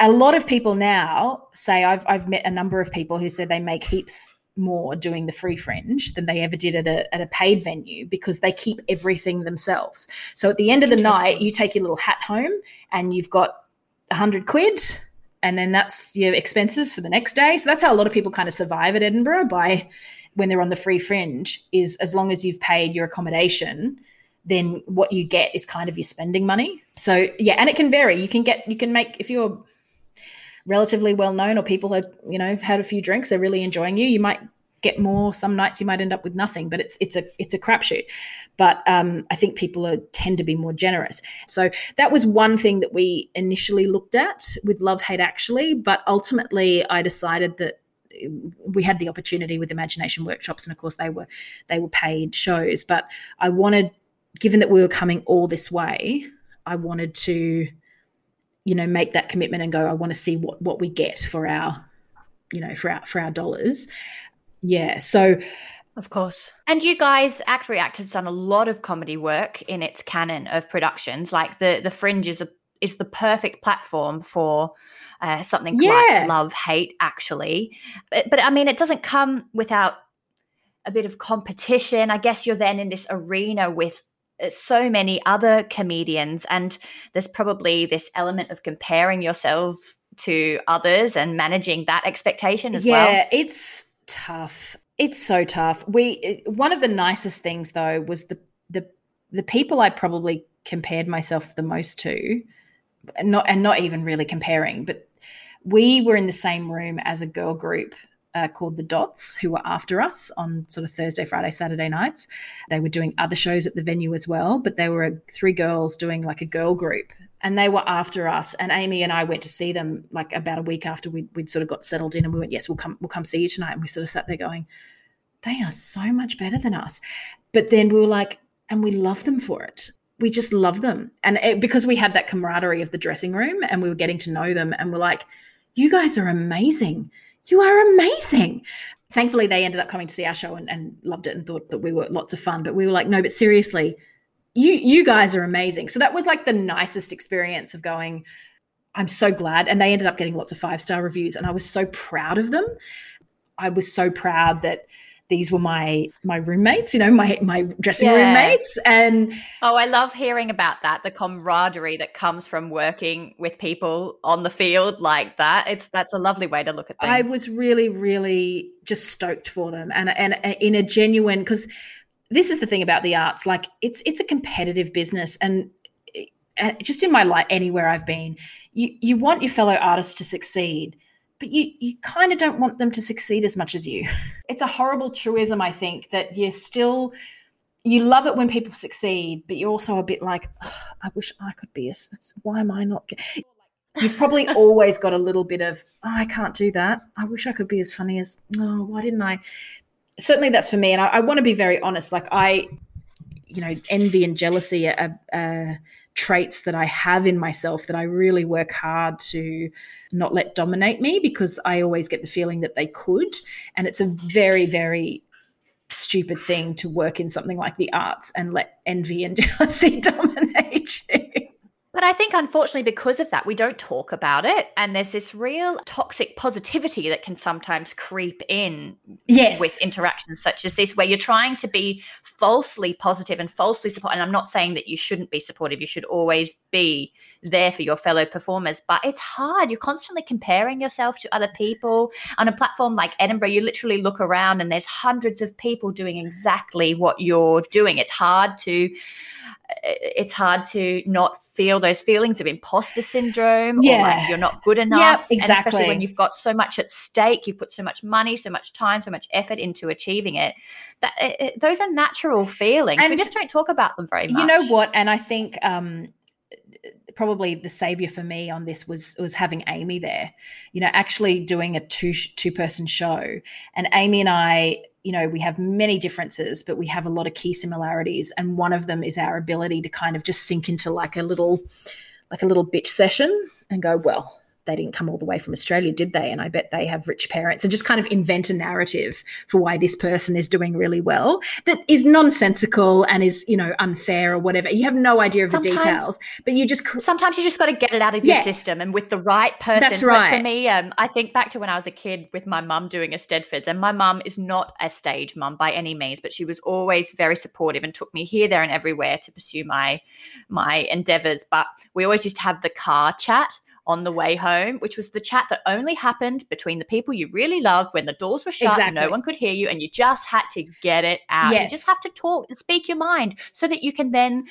A lot of people now say, I've, I've met a number of people who said they make heaps more doing the free fringe than they ever did at a, at a paid venue because they keep everything themselves. So at the end of the night, you take your little hat home and you've got a hundred quid and then that's your expenses for the next day. So that's how a lot of people kind of survive at Edinburgh by when they're on the free fringe is as long as you've paid your accommodation, then what you get is kind of your spending money. So yeah, and it can vary. You can get you can make if you're relatively well known or people have you know had a few drinks they're really enjoying you you might get more some nights you might end up with nothing but it's it's a it's a crapshoot. But um, i think people are, tend to be more generous. So that was one thing that we initially looked at with love hate actually but ultimately i decided that we had the opportunity with imagination workshops and of course they were they were paid shows. But i wanted given that we were coming all this way i wanted to you know make that commitment and go i want to see what what we get for our you know for our for our dollars. Yeah so of course. And you guys act react has done a lot of comedy work in its canon of productions. Like the the fringe is a is the perfect platform for uh, something yeah. like love hate actually. But, but i mean it doesn't come without a bit of competition. I guess you're then in this arena with Uh, so many other comedians and there's probably this element of comparing yourself to others and managing that expectation as yeah, well. Yeah it's tough. It's so tough. We uh, one of the nicest things though was the the the people i probably compared myself the most to and not and not even really comparing but we were in the same room as a girl group uh, called The Dots, who were after us on sort of Thursday, Friday, Saturday nights. They were doing other shows at the venue as well, but they were three girls doing like a girl group. And they were after us, and Amy and I went to see them like about a week after we'd, we'd sort of got settled in, and we went, "Yes, we'll come, we'll come see you tonight." And we sort of sat there going, "They are so much better than us," but then we were like, and we love them for it we just love them. And it, because we had that camaraderie of the dressing room and we were getting to know them, and we're like, you guys are amazing you are amazing. Thankfully, they ended up coming to see our show and, and loved it and thought that we were lots of fun. But we were like, no, but seriously, you you guys are amazing. So that was like the nicest experience of going. I'm so glad, and they ended up getting lots of five star reviews, and I was so proud of them. I was so proud that these were my my roommates, you know, my my dressing yeah. roommates. And oh, I love hearing about that, the camaraderie that comes from working with people on the field like that. It's that's a lovely way to look at things. I was really, really just stoked for them, and and, and in a genuine because this is the thing about the arts, like it's it's a competitive business, and eh, eh, just in my life, anywhere I've been, you you want your fellow artists to succeed but you you kind of don't want them to succeed as much as you. It's a horrible truism, I think, that you're still you love it when people succeed, but you're also a bit like, I wish I could be as. Why am I not? You've probably always got a little bit of, oh, I can't do that. I wish I could be as funny as. Oh, why didn't I? Certainly, that's for me, and I, I want to be very honest. Like I, you know, envy and jealousy are, are traits that I have in myself that I really work hard to not let dominate me because I always get the feeling that they could. And it's a very, very stupid thing to work in something like the arts and let envy and jealousy dominate you. But I think, unfortunately, because of that, we don't talk about it. And there's this real toxic positivity that can sometimes creep in yes. with interactions such as this, where you're trying to be falsely positive and falsely supportive. And I'm not saying that you shouldn't be supportive, you should always be there for your fellow performers. But it's hard. You're constantly comparing yourself to other people. On a platform like Edinburgh, you literally look around and there's hundreds of people doing exactly what you're doing. It's hard to it's hard to not feel those feelings of imposter syndrome yeah. or like you're not good enough. Yep, exactly. And especially when you've got so much at stake, you put so much money, so much time, so much effort into achieving it. That it, it, those are natural feelings. And we just don't talk about them very much. You know what? And I think um, probably the savior for me on this was was having Amy there. You know, actually doing a two two person show, and Amy and I you know, we have many differences, but we have a lot of key similarities. And one of them is our ability to kind of just sink into like a little, like a little bitch session and go, well, they didn't come all the way from Australia, did they? And I bet they have rich parents and just kind of invent a narrative for why this person is doing really well that is nonsensical and is, you know, unfair or whatever. You have no idea of sometimes, the details, but you just sometimes you just got to get it out of yeah. your system and with the right person. That's right. But for me, um, I think back to when I was a kid with my mum doing Eisteddfods, and my mum is not a stage mum by any means, but she was always very supportive and took me here, there, and everywhere to pursue my my endeavors. But we always used to have the car chat on the way home, which was the chat that only happened between the people you really loved when the doors were shut exactly. and no one could hear you and you just had to get it out. Yes. You just have to talk and speak your mind so that you can then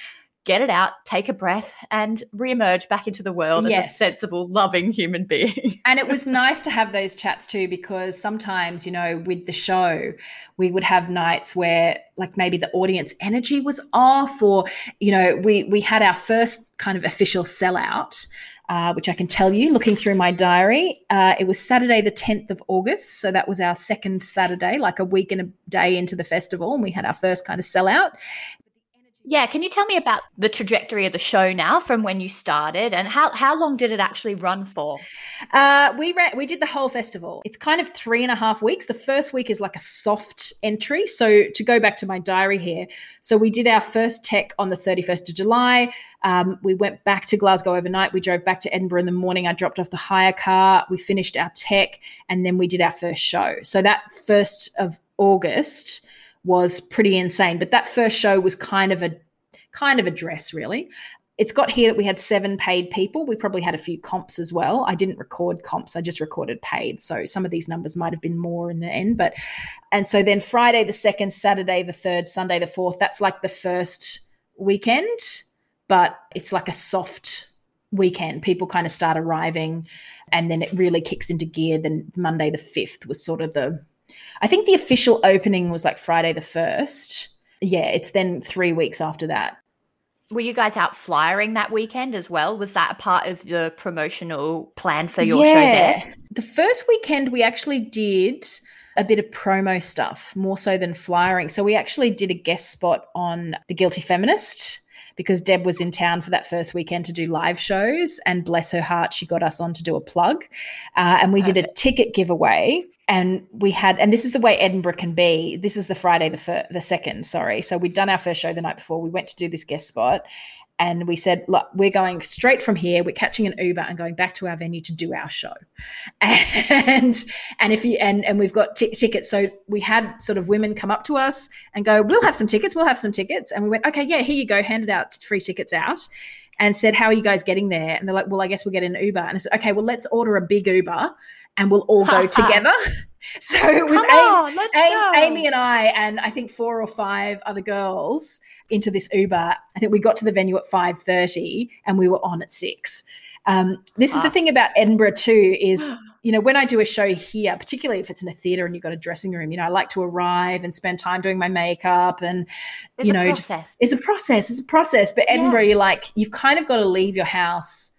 get it out, take a breath, and reemerge back into the world yes. as a sensible, loving human being. and it was nice to have those chats too, because sometimes, you know, with the show, we would have nights where like maybe the audience energy was off, or, you know, we we had our first kind of official sellout uh, which I can tell you looking through my diary. Uh, it was Saturday, the 10th of August. So that was our second Saturday, like a week and a day into the festival. And we had our first kind of sellout. Yeah, can you tell me about the trajectory of the show now from when you started and how, how long did it actually run for? Uh, we we did the whole festival. It's kind of three and a half weeks. The first week is like a soft entry. So to go back to my diary here, so we did our first tech on the 31st of July. Um, we went back to Glasgow overnight. We drove back to Edinburgh in the morning. I dropped off the hire car. We finished our tech and then we did our first show. So that first of August was pretty insane. But that first show was kind of a kind of a dress, really. It's got here that we had seven paid people. We probably had a few comps as well. I didn't record comps, I just recorded paid. So some of these numbers might have been more in the end. But and so then Friday the second, Saturday the third, Sunday the fourth, that's like the first weekend, but it's like a soft weekend. People kind of start arriving and then it really kicks into gear. Then Monday the 5th was sort of the I think the official opening was like Friday the 1st. Yeah, it's then three weeks after that. Were you guys out flyering that weekend as well? Was that a part of the promotional plan for your yeah. show there? The first weekend we actually did a bit of promo stuff, more so than flyering. So we actually did a guest spot on The Guilty Feminist because Deb was in town for that first weekend to do live shows. And bless her heart, she got us on to do a plug. Uh, and we Perfect. did a ticket giveaway and we had and this is the way edinburgh can be this is the friday the fir- the second sorry so we'd done our first show the night before we went to do this guest spot and we said, look, we're going straight from here. We're catching an Uber and going back to our venue to do our show. And and if you and and we've got t- tickets, so we had sort of women come up to us and go, we'll have some tickets. We'll have some tickets. And we went, okay, yeah, here you go. Handed out free tickets out. And said, How are you guys getting there? And they're like, Well, I guess we'll get an Uber. And I said, Okay, well, let's order a big Uber and we'll all go together. So it was Come on, Amy. Amy and I, and I think four or five other girls into this Uber. I think we got to the venue at five thirty, and we were on at six. Um, this is the Ah. thing about Edinburgh too is you know when I do a show here, particularly if it's in a theatre and you've got a dressing room, you know I like to arrive and spend time doing my makeup and It's you a know just it's a process. It's a process. But Yeah. Edinburgh, you're like you've kind of got to leave your house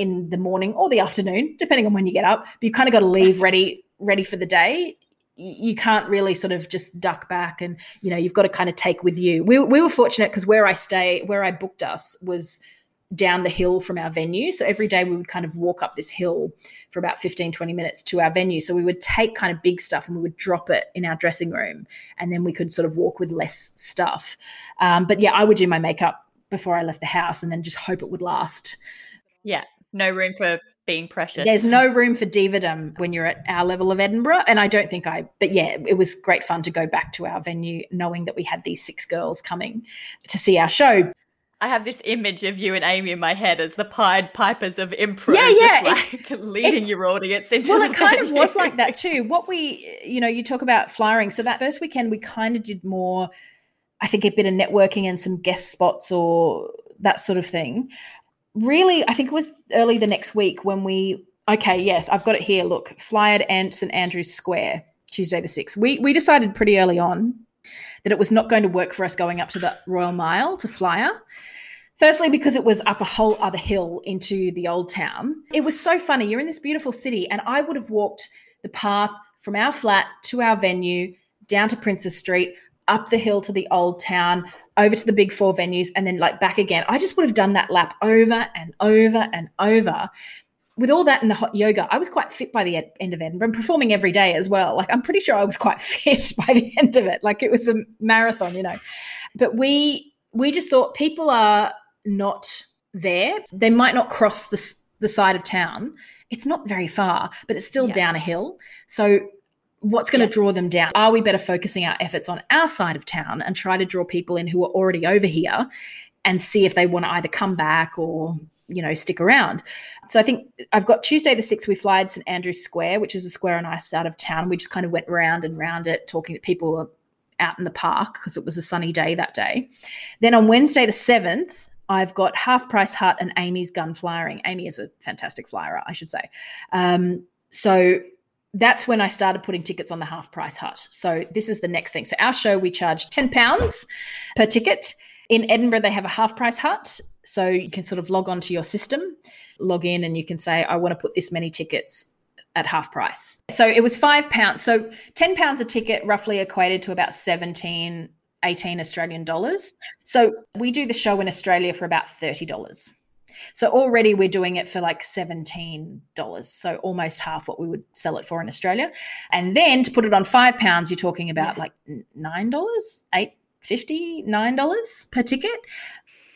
in the morning or the afternoon, depending on when you get up. But you kind of got to leave ready ready for the day. You can't really sort of just duck back, and you know you've got to kind of take with you. We we were fortunate because where I stay, where I booked us was down the hill from our venue. So every day we would kind of walk up this hill for about 15, 20 minutes to our venue. So we would take kind of big stuff and we would drop it in our dressing room and then we could sort of walk with less stuff. Um, but yeah, I would do my makeup before I left the house and then just hope it would last. Yeah, no room for being precious. There's no room for divadom when you're at our level of Edinburgh. And I don't think I, but yeah, it was great fun to go back to our venue knowing that we had these six girls coming to see our show. I have this image of you and Amy in my head as the Pied Pipers of improv. Yeah, yeah, just like leading your audience into. well it kind of was like that too what we you know you talk about flyering so that first weekend we kind of did more i think a bit of networking and some guest spots or that sort of thing really i think it was early the next week when we okay yes i've got it here look fly at Ant- st andrews square tuesday the 6th we we decided pretty early on that it was not going to work for us going up to the royal mile to flyer Firstly, because it was up a whole other hill into the old town. It was so funny. You're in this beautiful city, and I would have walked the path from our flat to our venue, down to Princes Street, up the hill to the old town, over to the big four venues, and then like back again. I just would have done that lap over and over and over. With all that and the hot yoga, I was quite fit by the ed- end of Edinburgh and performing every day as well. Like, I'm pretty sure I was quite fit by the end of it. Like, it was a marathon, you know. But we, we just thought people are not there. They might not cross the, the side of town. It's not very far, but it's still Yeah. down a hill. So, what's going to Yeah. draw them down? Are we better focusing our efforts on our side of town and try to draw people in who are already over here and see if they want to either come back or you know stick around so i think i've got tuesday the 6th we fly st andrews square which is a square on our side of town we just kind of went round and round it talking to people out in the park because it was a sunny day that day then on wednesday the 7th I've got Half Price Hut and Amy's Gun Flyering. Amy is a fantastic flyer, I should say. Um, so that's when I started putting tickets on the Half Price Hut. So this is the next thing. So our show, we charge £10 per ticket. In Edinburgh, they have a Half Price Hut. So you can sort of log onto your system, log in, and you can say, I want to put this many tickets at half price. So it was five pounds. So £10 a ticket roughly equated to about 17 18 Australian dollars. So we do the show in Australia for about $30. So already we're doing it for like $17. So almost half what we would sell it for in Australia. And then to put it on five pounds, you're talking about like $9, eight fifty, nine dollars per ticket.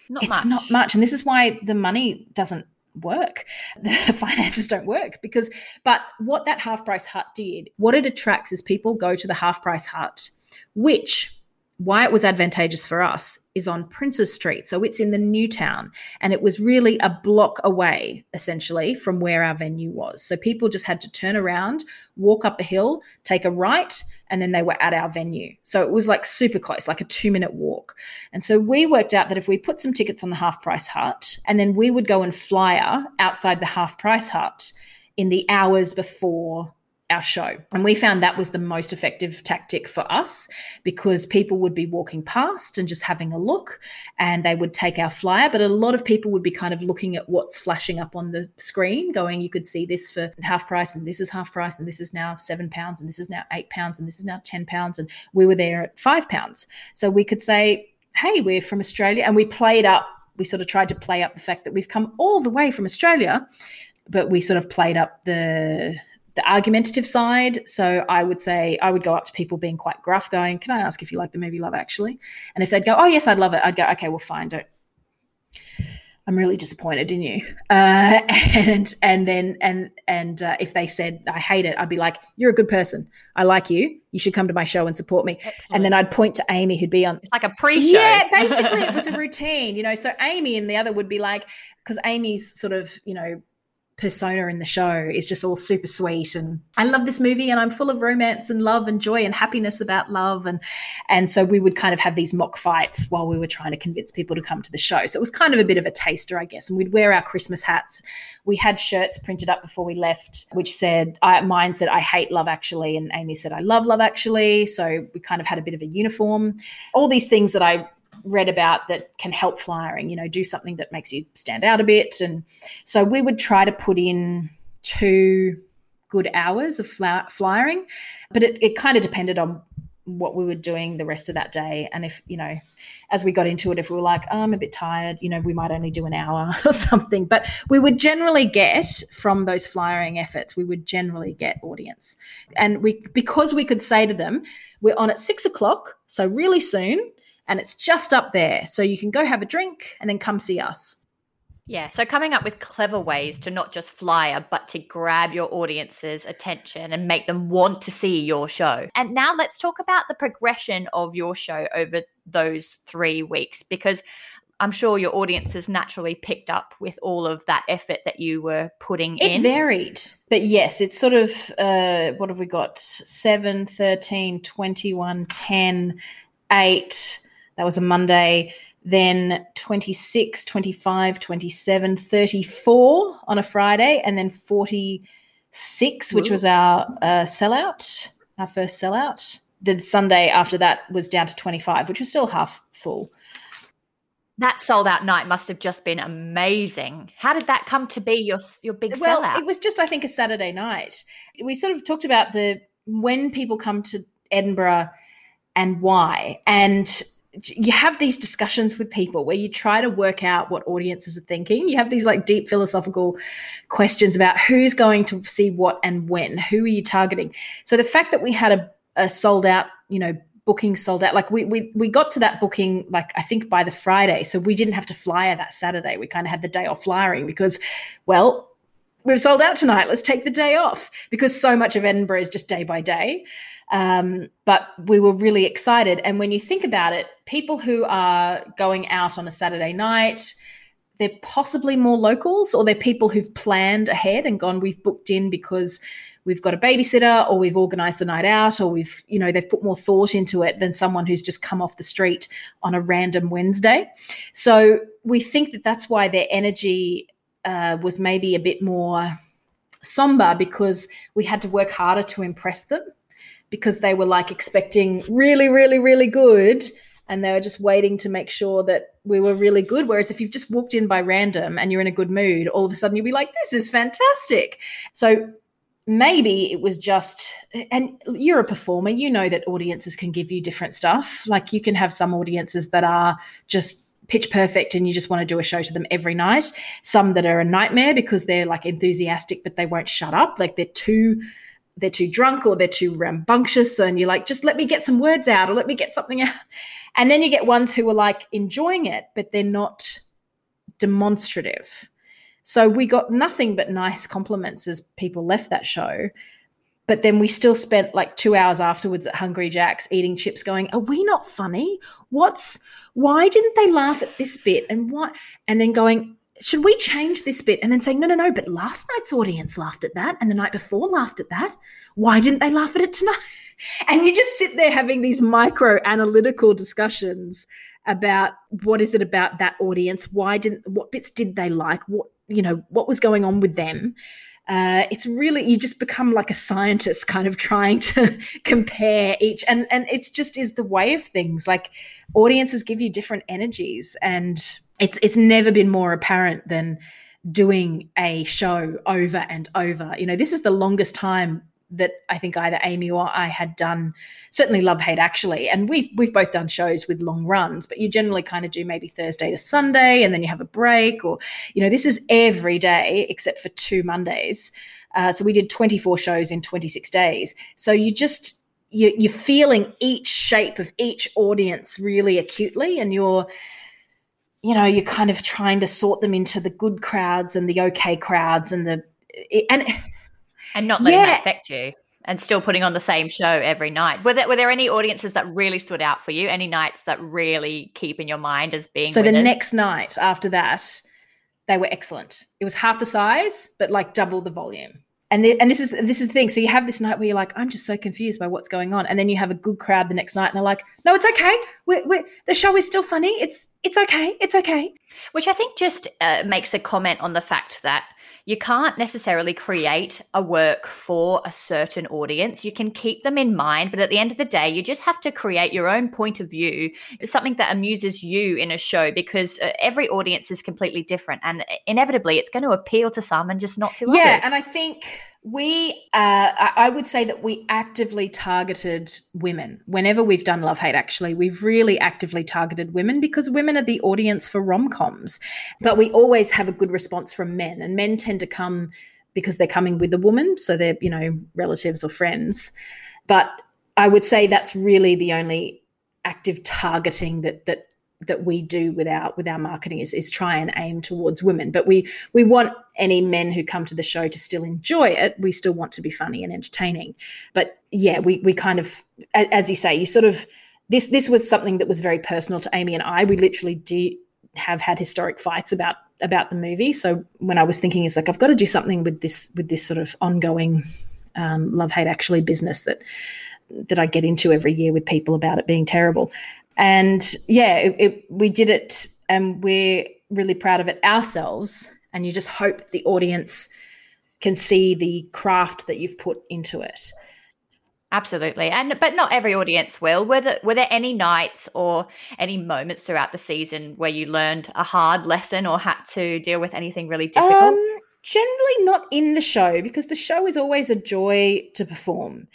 Not it's much. not much. And this is why the money doesn't work. The finances don't work because, but what that half price hut did, what it attracts is people go to the half price hut, which why it was advantageous for us is on Princes Street. So it's in the new town and it was really a block away essentially from where our venue was. So people just had to turn around, walk up a hill, take a right, and then they were at our venue. So it was like super close, like a two minute walk. And so we worked out that if we put some tickets on the half price hut and then we would go and flyer outside the half price hut in the hours before our show. And we found that was the most effective tactic for us because people would be walking past and just having a look and they would take our flyer. But a lot of people would be kind of looking at what's flashing up on the screen, going, you could see this for half price and this is half price and this is now seven pounds and this is now eight pounds and this is now 10 pounds. And we were there at five pounds. So we could say, hey, we're from Australia. And we played up, we sort of tried to play up the fact that we've come all the way from Australia, but we sort of played up the the argumentative side. So I would say I would go up to people being quite gruff, going, "Can I ask if you like the movie Love Actually?" And if they'd go, "Oh yes, I'd love it," I'd go, "Okay, well, fine, don't I'm really disappointed in you. Uh, and and then and and uh, if they said I hate it, I'd be like, you're a good person. I like you. You should come to my show and support me. Excellent. And then I'd point to Amy, who'd be on. It's like a pre-show. Yeah, basically, it was a routine, you know. So Amy and the other would be like, because Amy's sort of, you know, persona in the show is just all super sweet and I love this movie and I'm full of romance and love and joy and happiness about love and and so we would kind of have these mock fights while we were trying to convince people to come to the show. So it was kind of a bit of a taster I guess and we'd wear our Christmas hats. We had shirts printed up before we left which said I, mine said I hate love actually and Amy said I love love actually. So we kind of had a bit of a uniform. All these things that I read about that can help flyering, you know, do something that makes you stand out a bit. And so we would try to put in two good hours of fly- flyering, but it, it kind of depended on what we were doing the rest of that day. And if, you know, as we got into it, if we were like, oh, I'm a bit tired, you know, we might only do an hour or something. But we would generally get from those flyering efforts, we would generally get audience. And we, because we could say to them, we're on at six o'clock, so really soon and it's just up there. So you can go have a drink and then come see us. Yeah, so coming up with clever ways to not just flyer, but to grab your audience's attention and make them want to see your show. And now let's talk about the progression of your show over those three weeks, because I'm sure your audiences naturally picked up with all of that effort that you were putting it in. It varied. But yes, it's sort of, uh, what have we got? 7, 13, 21, 10, 8 that was a Monday. Then 26, 25, 27, 34 on a Friday, and then 46, which was our uh, sellout, our first sellout. The Sunday after that was down to 25, which was still half full. That sold out night must have just been amazing. How did that come to be your your big well, sellout? It was just I think a Saturday night. We sort of talked about the when people come to Edinburgh and why. And you have these discussions with people where you try to work out what audiences are thinking. You have these like deep philosophical questions about who's going to see what and when, who are you targeting. So the fact that we had a, a sold out, you know, booking sold out, like we, we we got to that booking like I think by the Friday, so we didn't have to flyer that Saturday. We kind of had the day off flyering because, well, we've sold out tonight. Let's take the day off because so much of Edinburgh is just day by day. Um, but we were really excited. And when you think about it, people who are going out on a Saturday night, they're possibly more locals or they're people who've planned ahead and gone, we've booked in because we've got a babysitter or we've organized the night out or we've, you know, they've put more thought into it than someone who's just come off the street on a random Wednesday. So we think that that's why their energy uh, was maybe a bit more somber because we had to work harder to impress them because they were like expecting really, really, really good. And they were just waiting to make sure that we were really good. Whereas if you've just walked in by random and you're in a good mood, all of a sudden you'll be like, this is fantastic. So maybe it was just and you're a performer you know that audiences can give you different stuff like you can have some audiences that are just pitch perfect and you just want to do a show to them every night some that are a nightmare because they're like enthusiastic but they won't shut up like they're too they're too drunk or they're too rambunctious and you're like just let me get some words out or let me get something out. And then you get ones who are like enjoying it but they're not demonstrative. So we got nothing but nice compliments as people left that show but then we still spent like two hours afterwards at hungry jack's eating chips going are we not funny? What's why didn't they laugh at this bit and what and then going should we change this bit? And then saying, no, no, no, but last night's audience laughed at that and the night before laughed at that. Why didn't they laugh at it tonight? And you just sit there having these micro analytical discussions about what is it about that audience? Why didn't, what bits did they like? What, you know, what was going on with them? Uh, it's really you just become like a scientist kind of trying to compare each and and it's just is the way of things like audiences give you different energies and it's it's never been more apparent than doing a show over and over. You know, this is the longest time that I think either Amy or I had done certainly love hate actually and we've we've both done shows with long runs but you generally kind of do maybe Thursday to Sunday and then you have a break or you know this is every day except for two Mondays uh, so we did 24 shows in 26 days so you just you, you're feeling each shape of each audience really acutely and you're you know, you're kind of trying to sort them into the good crowds and the okay crowds and the and and not letting yeah. that affect you and still putting on the same show every night. Were there, were there any audiences that really stood out for you? Any nights that really keep in your mind as being So winners? the next night after that, they were excellent. It was half the size, but like double the volume and and this is this is the thing. So you have this night where you're like, I'm just so confused by what's going on, and then you have a good crowd the next night, and they're like, No, it's okay. We're, we're, the show is still funny. It's it's okay. It's okay. Which I think just uh, makes a comment on the fact that you can't necessarily create a work for a certain audience. You can keep them in mind, but at the end of the day, you just have to create your own point of view, something that amuses you in a show because uh, every audience is completely different. And inevitably, it's going to appeal to some and just not to yeah, others. Yeah. And I think we uh, i would say that we actively targeted women. Whenever we've done love hate actually we've really actively targeted women because women are the audience for rom-coms. But we always have a good response from men and men tend to come because they're coming with a woman so they're you know relatives or friends. But i would say that's really the only active targeting that that that we do with our with our marketing is, is try and aim towards women. But we we want any men who come to the show to still enjoy it. We still want to be funny and entertaining. But yeah we we kind of as you say you sort of this this was something that was very personal to amy and i. We literally did have had historic fights about about the movie. So when i was thinking it's like i've got to do something with this with this sort of ongoing um, love hate actually business that that I get into every year with people about it being terrible. And yeah, it, it, we did it and we're really proud of it ourselves. And you just hope the audience can see the craft that you've put into it. Absolutely, and but not every audience will. Were there, were there any nights or any moments throughout the season where you learned a hard lesson or had to deal with anything really difficult? Um, generally, not in the show because the show is always a joy to perform.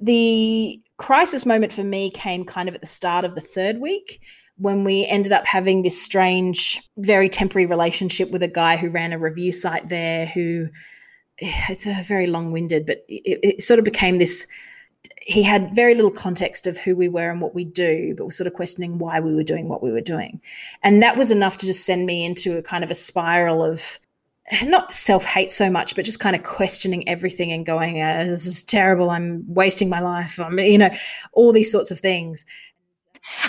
The crisis moment for me came kind of at the start of the third week when we ended up having this strange, very temporary relationship with a guy who ran a review site there who it's a very long winded, but it, it, sort of became this. He had very little context of who we were and what we do, but was sort of questioning why we were doing what we were doing. And that was enough to just send me into a kind of a spiral of not self hate so much, but just kind of questioning everything and going, uh, "This is terrible. I'm wasting my life." I'm, you know, all these sorts of things.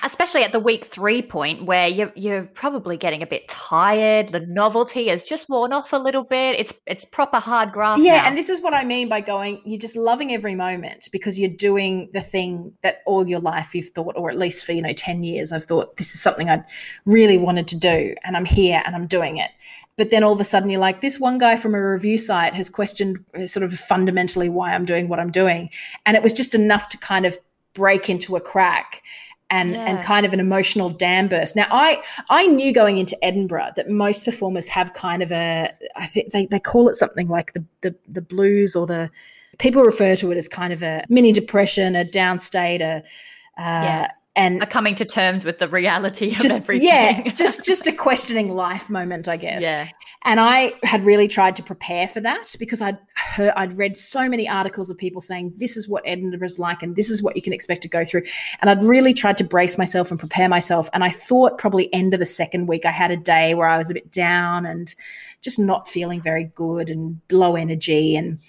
Especially at the week three point, where you're you're probably getting a bit tired. The novelty has just worn off a little bit. It's it's proper hard graft. Yeah, now. and this is what I mean by going. You're just loving every moment because you're doing the thing that all your life you've thought, or at least for you know ten years, I've thought this is something I really wanted to do, and I'm here and I'm doing it but then all of a sudden you're like this one guy from a review site has questioned uh, sort of fundamentally why i'm doing what i'm doing and it was just enough to kind of break into a crack and yeah. and kind of an emotional dam burst now i i knew going into edinburgh that most performers have kind of a i think they, they call it something like the, the the blues or the people refer to it as kind of a mini depression a downstate a uh, yeah and a coming to terms with the reality of everything. Yeah, just just a questioning life moment, I guess. Yeah. And I had really tried to prepare for that because I'd heard, I'd read so many articles of people saying this is what Edinburgh's like and this is what you can expect to go through. And I'd really tried to brace myself and prepare myself. And I thought probably end of the second week I had a day where I was a bit down and just not feeling very good and low energy and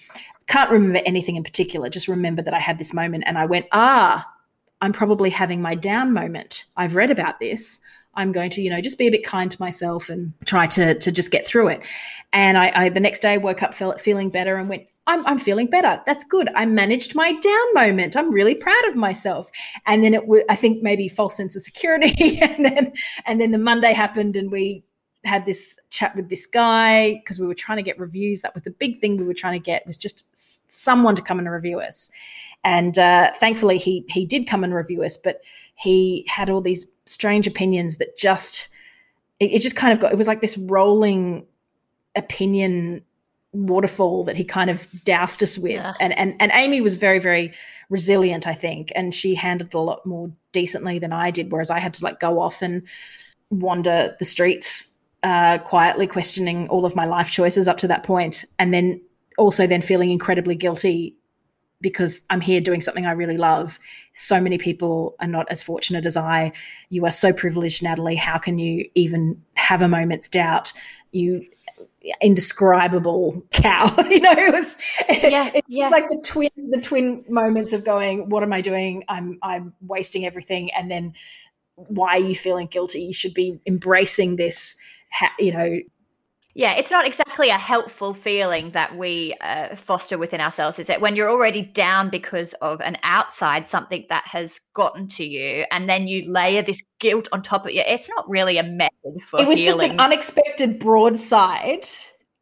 can't remember anything in particular. Just remember that I had this moment and I went, ah, I'm probably having my down moment. I've read about this. I'm going to, you know, just be a bit kind to myself and try to to just get through it. And I, I the next day woke up feeling better and went, I'm, I'm feeling better. That's good. I managed my down moment. I'm really proud of myself. And then it, w- I think maybe false sense of security. and then, and then the Monday happened and we had this chat with this guy because we were trying to get reviews. That was the big thing we were trying to get was just someone to come and review us. And uh, thankfully, he he did come and review us, but he had all these strange opinions that just it, it just kind of got it was like this rolling opinion waterfall that he kind of doused us with. Yeah. And and and Amy was very very resilient, I think, and she handled it a lot more decently than I did. Whereas I had to like go off and wander the streets uh, quietly, questioning all of my life choices up to that point, and then also then feeling incredibly guilty because I'm here doing something I really love. So many people are not as fortunate as I. You are so privileged, Natalie. How can you even have a moment's doubt? You indescribable cow. you know, it was yeah, it, yeah. like the twin the twin moments of going, what am I doing? I'm I'm wasting everything and then why are you feeling guilty? You should be embracing this, you know, yeah, it's not exactly a helpful feeling that we uh, foster within ourselves, is it? When you're already down because of an outside something that has gotten to you, and then you layer this guilt on top of it. It's not really a method for. It was healing. just an unexpected broadside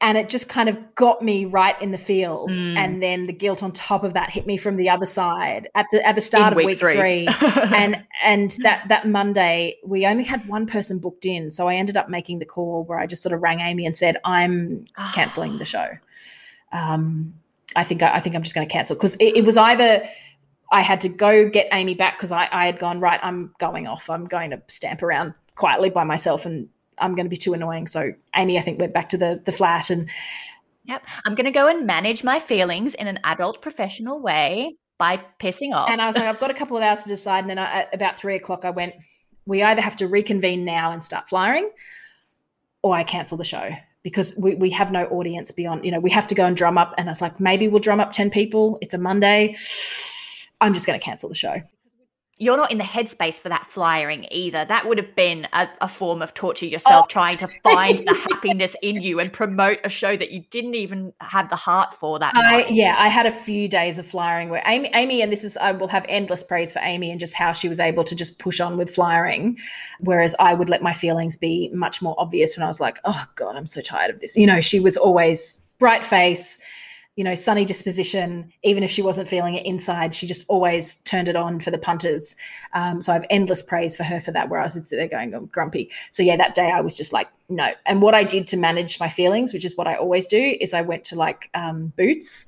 and it just kind of got me right in the feels mm. and then the guilt on top of that hit me from the other side at the at the start in of week, week three, three. and and that that monday we only had one person booked in so i ended up making the call where i just sort of rang amy and said i'm canceling the show um i think i, I think i'm just going to cancel because it, it was either I had to go get Amy back because I, I had gone, right, I'm going off. I'm going to stamp around quietly by myself and I'm going to be too annoying. So Amy, I think, went back to the the flat and. Yep, I'm going to go and manage my feelings in an adult, professional way by pissing off. And I was like, I've got a couple of hours to decide. And then I, at about three o'clock, I went, we either have to reconvene now and start flying, or I cancel the show because we, we have no audience beyond, you know, we have to go and drum up. And I was like, maybe we'll drum up 10 people. It's a Monday. I'm just going to cancel the show you're not in the headspace for that flyering either. That would have been a, a form of torture yourself, oh. trying to find the happiness in you and promote a show that you didn't even have the heart for. That I, yeah, I had a few days of flyering where Amy, Amy, and this is I will have endless praise for Amy and just how she was able to just push on with flyering, whereas I would let my feelings be much more obvious when I was like, oh god, I'm so tired of this. You know, she was always bright face you know, sunny disposition. Even if she wasn't feeling it inside, she just always turned it on for the punters. Um, so I have endless praise for her for that. Where I was sit there going, I'm grumpy. So yeah, that day I was just like, no. And what I did to manage my feelings, which is what I always do, is I went to like um, Boots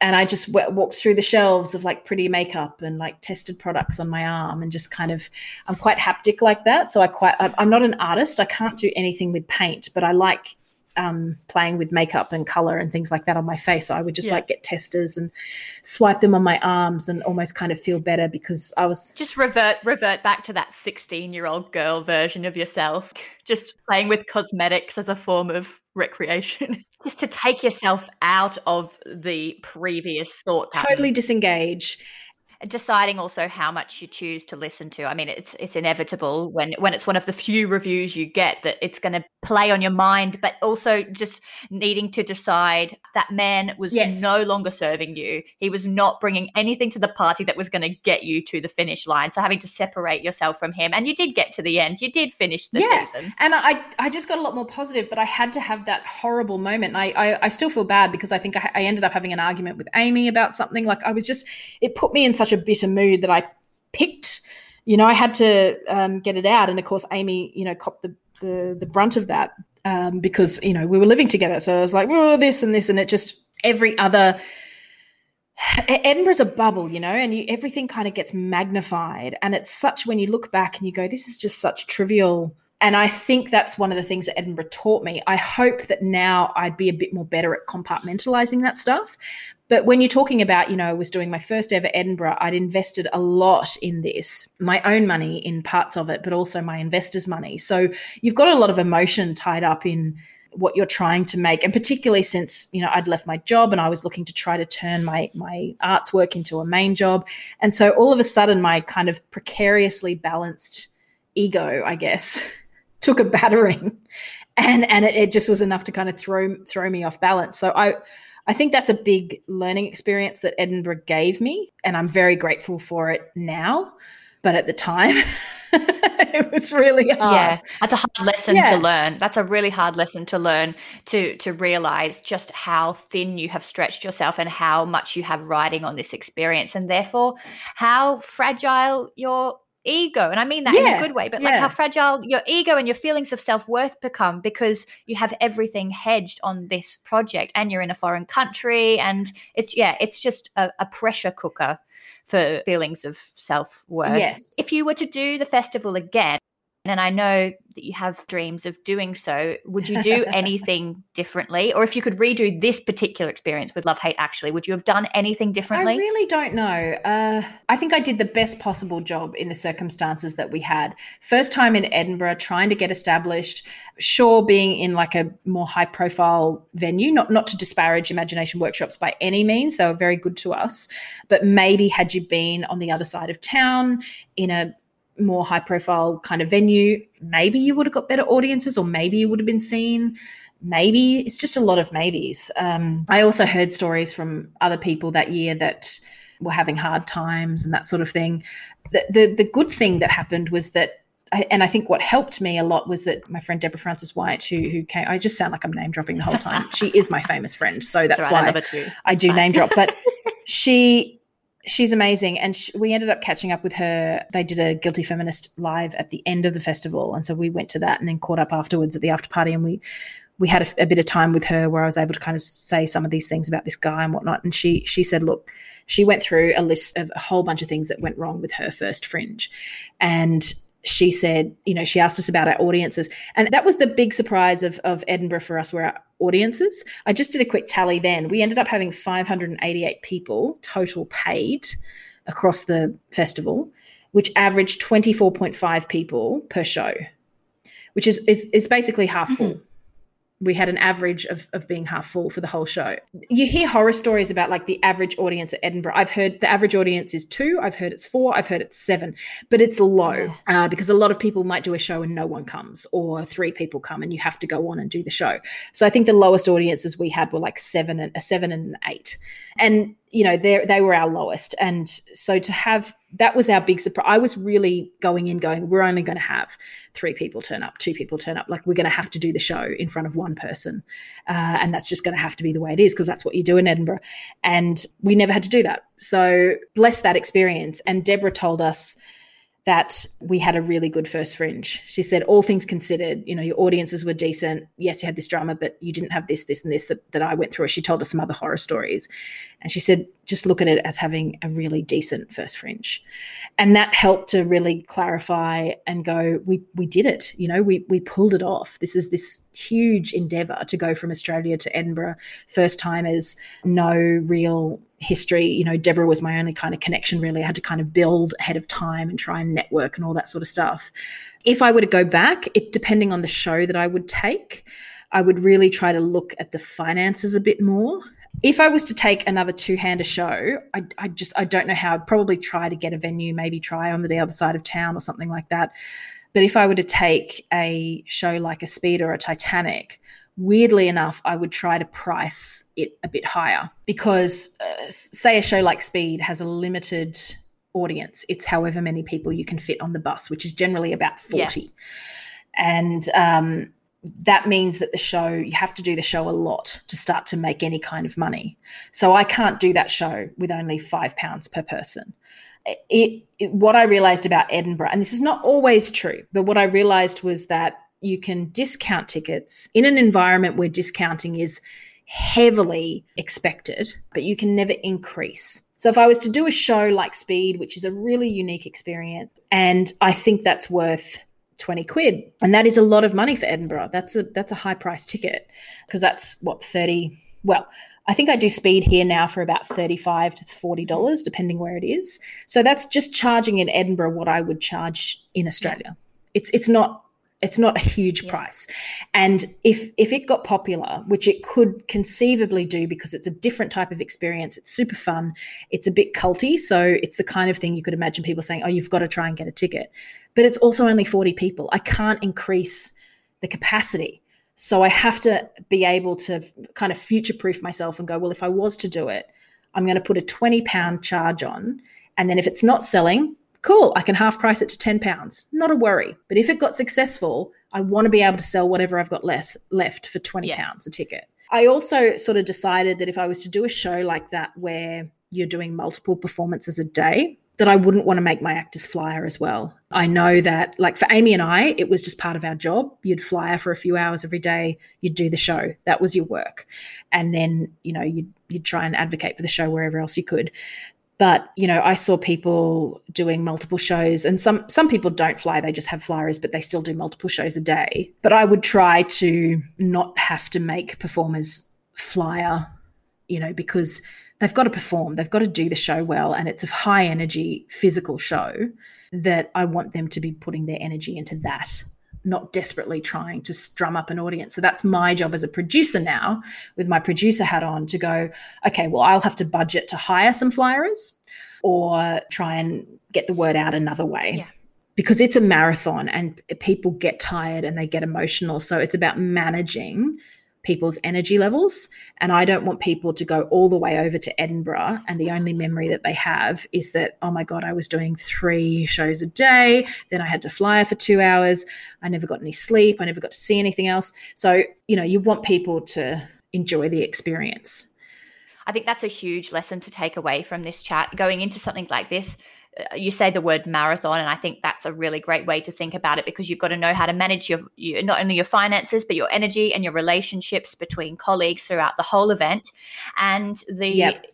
and I just w- walked through the shelves of like pretty makeup and like tested products on my arm and just kind of I'm quite haptic like that. So I quite I'm not an artist. I can't do anything with paint, but I like um, playing with makeup and color and things like that on my face. So I would just yeah. like get testers and swipe them on my arms and almost kind of feel better because I was just revert revert back to that 16 year old girl version of yourself, just playing with cosmetics as a form of recreation, just to take yourself out of the previous thought. Totally disengage deciding also how much you choose to listen to. I mean, it's it's inevitable when when it's one of the few reviews you get that it's going to play on your mind, but also just needing to decide that man was yes. no longer serving you. He was not bringing anything to the party that was going to get you to the finish line. So having to separate yourself from him, and you did get to the end. You did finish the yeah. season, and I I just got a lot more positive, but I had to have that horrible moment. I I, I still feel bad because I think I, I ended up having an argument with Amy about something. Like I was just it put me in such a bitter mood that I picked. You know, I had to um, get it out, and of course, Amy, you know, copped the the, the brunt of that um, because you know we were living together. So I was like, well, this and this, and it just every other. Edinburgh's a bubble, you know, and you, everything kind of gets magnified, and it's such when you look back and you go, this is just such trivial and I think that's one of the things that Edinburgh taught me. I hope that now I'd be a bit more better at compartmentalizing that stuff. But when you're talking about, you know, I was doing my first ever Edinburgh, I'd invested a lot in this, my own money in parts of it, but also my investors' money. So you've got a lot of emotion tied up in what you're trying to make and particularly since you know I'd left my job and I was looking to try to turn my my arts work into a main job. And so all of a sudden my kind of precariously balanced ego I guess took a battering. And and it, it just was enough to kind of throw throw me off balance. So i i think that's a big learning experience that edinburgh gave me and i'm very grateful for it now but at the time it was really hard. yeah that's a hard lesson yeah. to learn. That's a really hard lesson to learn to to realize just how thin you have stretched yourself and how much you have riding on this experience. And therefore how fragile your ego and i mean that yeah, in a good way but yeah. like how fragile your ego and your feelings of self-worth become because you have everything hedged on this project and you're in a foreign country and it's yeah it's just a, a pressure cooker for feelings of self-worth yes if you were to do the festival again and I know that you have dreams of doing so, would you do anything differently? Or if you could redo this particular experience with Love Hate Actually, would you have done anything differently? I really don't know. Uh, I think I did the best possible job in the circumstances that we had. First time in Edinburgh, trying to get established, sure, being in like a more high profile venue, not, not to disparage imagination workshops by any means, they were very good to us. But maybe had you been on the other side of town in a more high profile kind of venue, maybe you would have got better audiences or maybe you would have been seen. Maybe it's just a lot of maybes. Um, I also heard stories from other people that year that were having hard times and that sort of thing. The, the, the good thing that happened was that and I think what helped me a lot was that my friend Deborah Frances White, who who came, I just sound like I'm name dropping the whole time. she is my famous friend, so that's, that's right, why I, I do fine. name drop. But she she's amazing. And she, we ended up catching up with her. They did a guilty feminist live at the end of the festival. And so we went to that and then caught up afterwards at the after party. And we we had a, a, bit of time with her where I was able to kind of say some of these things about this guy and whatnot. And she she said, look, she went through a list of a whole bunch of things that went wrong with her first fringe, and she said, you know, she asked us about our audiences. And that was the big surprise of, of Edinburgh for us, were our audiences. I just did a quick tally then. We ended up having 588 people total paid across the festival, which averaged 24.5 people per show, which is, is, is basically half full. Mm-hmm we had an average of, of being half full for the whole show. You hear horror stories about like the average audience at Edinburgh. I've heard the average audience is two, I've heard it's four, I've heard it's seven, but it's low uh, because a lot of people might do a show and no one comes, or three people come and you have to go on and do the show. So I think the lowest audiences we had were like seven and a seven and an eight. And you know they they were our lowest and so to have that was our big surprise i was really going in going we're only going to have three people turn up two people turn up like we're going to have to do the show in front of one person uh, and that's just going to have to be the way it is because that's what you do in edinburgh and we never had to do that so bless that experience and deborah told us that we had a really good first fringe. She said, all things considered, you know, your audiences were decent. Yes, you had this drama, but you didn't have this, this, and this that, that I went through. She told us some other horror stories. And she said, just look at it as having a really decent first fringe. And that helped to really clarify and go, we we did it. You know, we we pulled it off. This is this huge endeavor to go from Australia to Edinburgh, first time as no real history. You know, Deborah was my only kind of connection, really. I had to kind of build ahead of time and try and network and all that sort of stuff. If I were to go back, it depending on the show that I would take, I would really try to look at the finances a bit more. If I was to take another two-hander show, I, I just I don't know how. I'd probably try to get a venue, maybe try on the other side of town or something like that. But if I were to take a show like a Speed or a Titanic, weirdly enough, I would try to price it a bit higher because, uh, say, a show like Speed has a limited audience. It's however many people you can fit on the bus, which is generally about 40. Yeah. And um, that means that the show, you have to do the show a lot to start to make any kind of money. So I can't do that show with only five pounds per person. It, it, what I realized about Edinburgh, and this is not always true, but what I realized was that you can discount tickets in an environment where discounting is heavily expected, but you can never increase. So if I was to do a show like Speed, which is a really unique experience, and I think that's worth 20 quid, and that is a lot of money for Edinburgh. That's a that's a high price ticket because that's what 30 well, I think I do speed here now for about 35 to $40 depending where it is. So that's just charging in Edinburgh what I would charge in Australia. It's it's not it's not a huge yeah. price. And if if it got popular, which it could conceivably do because it's a different type of experience, it's super fun, it's a bit culty, so it's the kind of thing you could imagine people saying, "Oh, you've got to try and get a ticket." But it's also only 40 people. I can't increase the capacity. So I have to be able to kind of future proof myself and go, well, if I was to do it, I'm going to put a 20 pound charge on. And then if it's not selling, cool, I can half price it to 10 pounds. Not a worry. But if it got successful, I want to be able to sell whatever I've got less left for 20 yeah. pounds a ticket. I also sort of decided that if I was to do a show like that where you're doing multiple performances a day, that I wouldn't want to make my actors flyer as well. I know that, like for Amy and I, it was just part of our job. You'd flyer for a few hours every day, you'd do the show. That was your work. And then, you know, you'd, you'd try and advocate for the show wherever else you could but you know i saw people doing multiple shows and some some people don't fly they just have flyers but they still do multiple shows a day but i would try to not have to make performers flyer you know because they've got to perform they've got to do the show well and it's a high energy physical show that i want them to be putting their energy into that not desperately trying to strum up an audience. So that's my job as a producer now, with my producer hat on, to go, okay, well, I'll have to budget to hire some flyers or try and get the word out another way. Yeah. Because it's a marathon and people get tired and they get emotional. So it's about managing people's energy levels. And I don't want people to go all the way over to Edinburgh. And the only memory that they have is that, oh my God, I was doing three shows a day. Then I had to fly for two hours. I never got any sleep. I never got to see anything else. So, you know, you want people to enjoy the experience. I think that's a huge lesson to take away from this chat. Going into something like this, Uh, you say the word marathon and i think that's a really great way to think about it because you've got to know how to manage your, your, not only your finances but your energy and your relationships between colleagues throughout the whole event and the yep.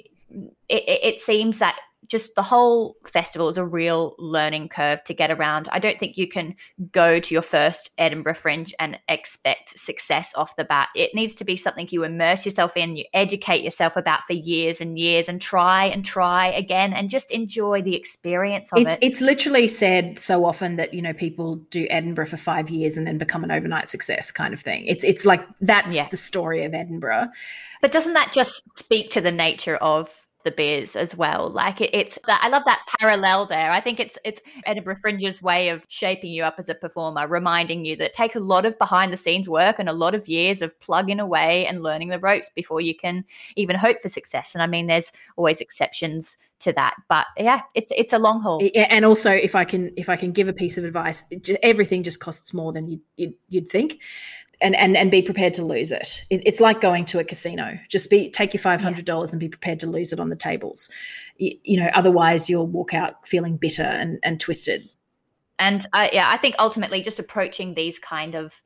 it, it seems that just the whole festival is a real learning curve to get around. I don't think you can go to your first Edinburgh Fringe and expect success off the bat. It needs to be something you immerse yourself in, you educate yourself about for years and years, and try and try again, and just enjoy the experience of it's, it. It's literally said so often that you know people do Edinburgh for five years and then become an overnight success, kind of thing. It's it's like that's yeah. the story of Edinburgh. But doesn't that just speak to the nature of the biz as well. Like it, it's I love that parallel there. I think it's it's Edinburgh Fringe's way of shaping you up as a performer, reminding you that it takes a lot of behind the scenes work and a lot of years of plugging away and learning the ropes before you can even hope for success. And I mean, there's always exceptions to that, but yeah, it's it's a long haul. And also, if I can if I can give a piece of advice, everything just costs more than you, you'd, you'd think and and and be prepared to lose it. it. It's like going to a casino. Just be take your five hundred dollars yeah. and be prepared to lose it on the tables. You, you, know, otherwise you'll walk out feeling bitter and and twisted. And I, yeah, I think ultimately just approaching these kind of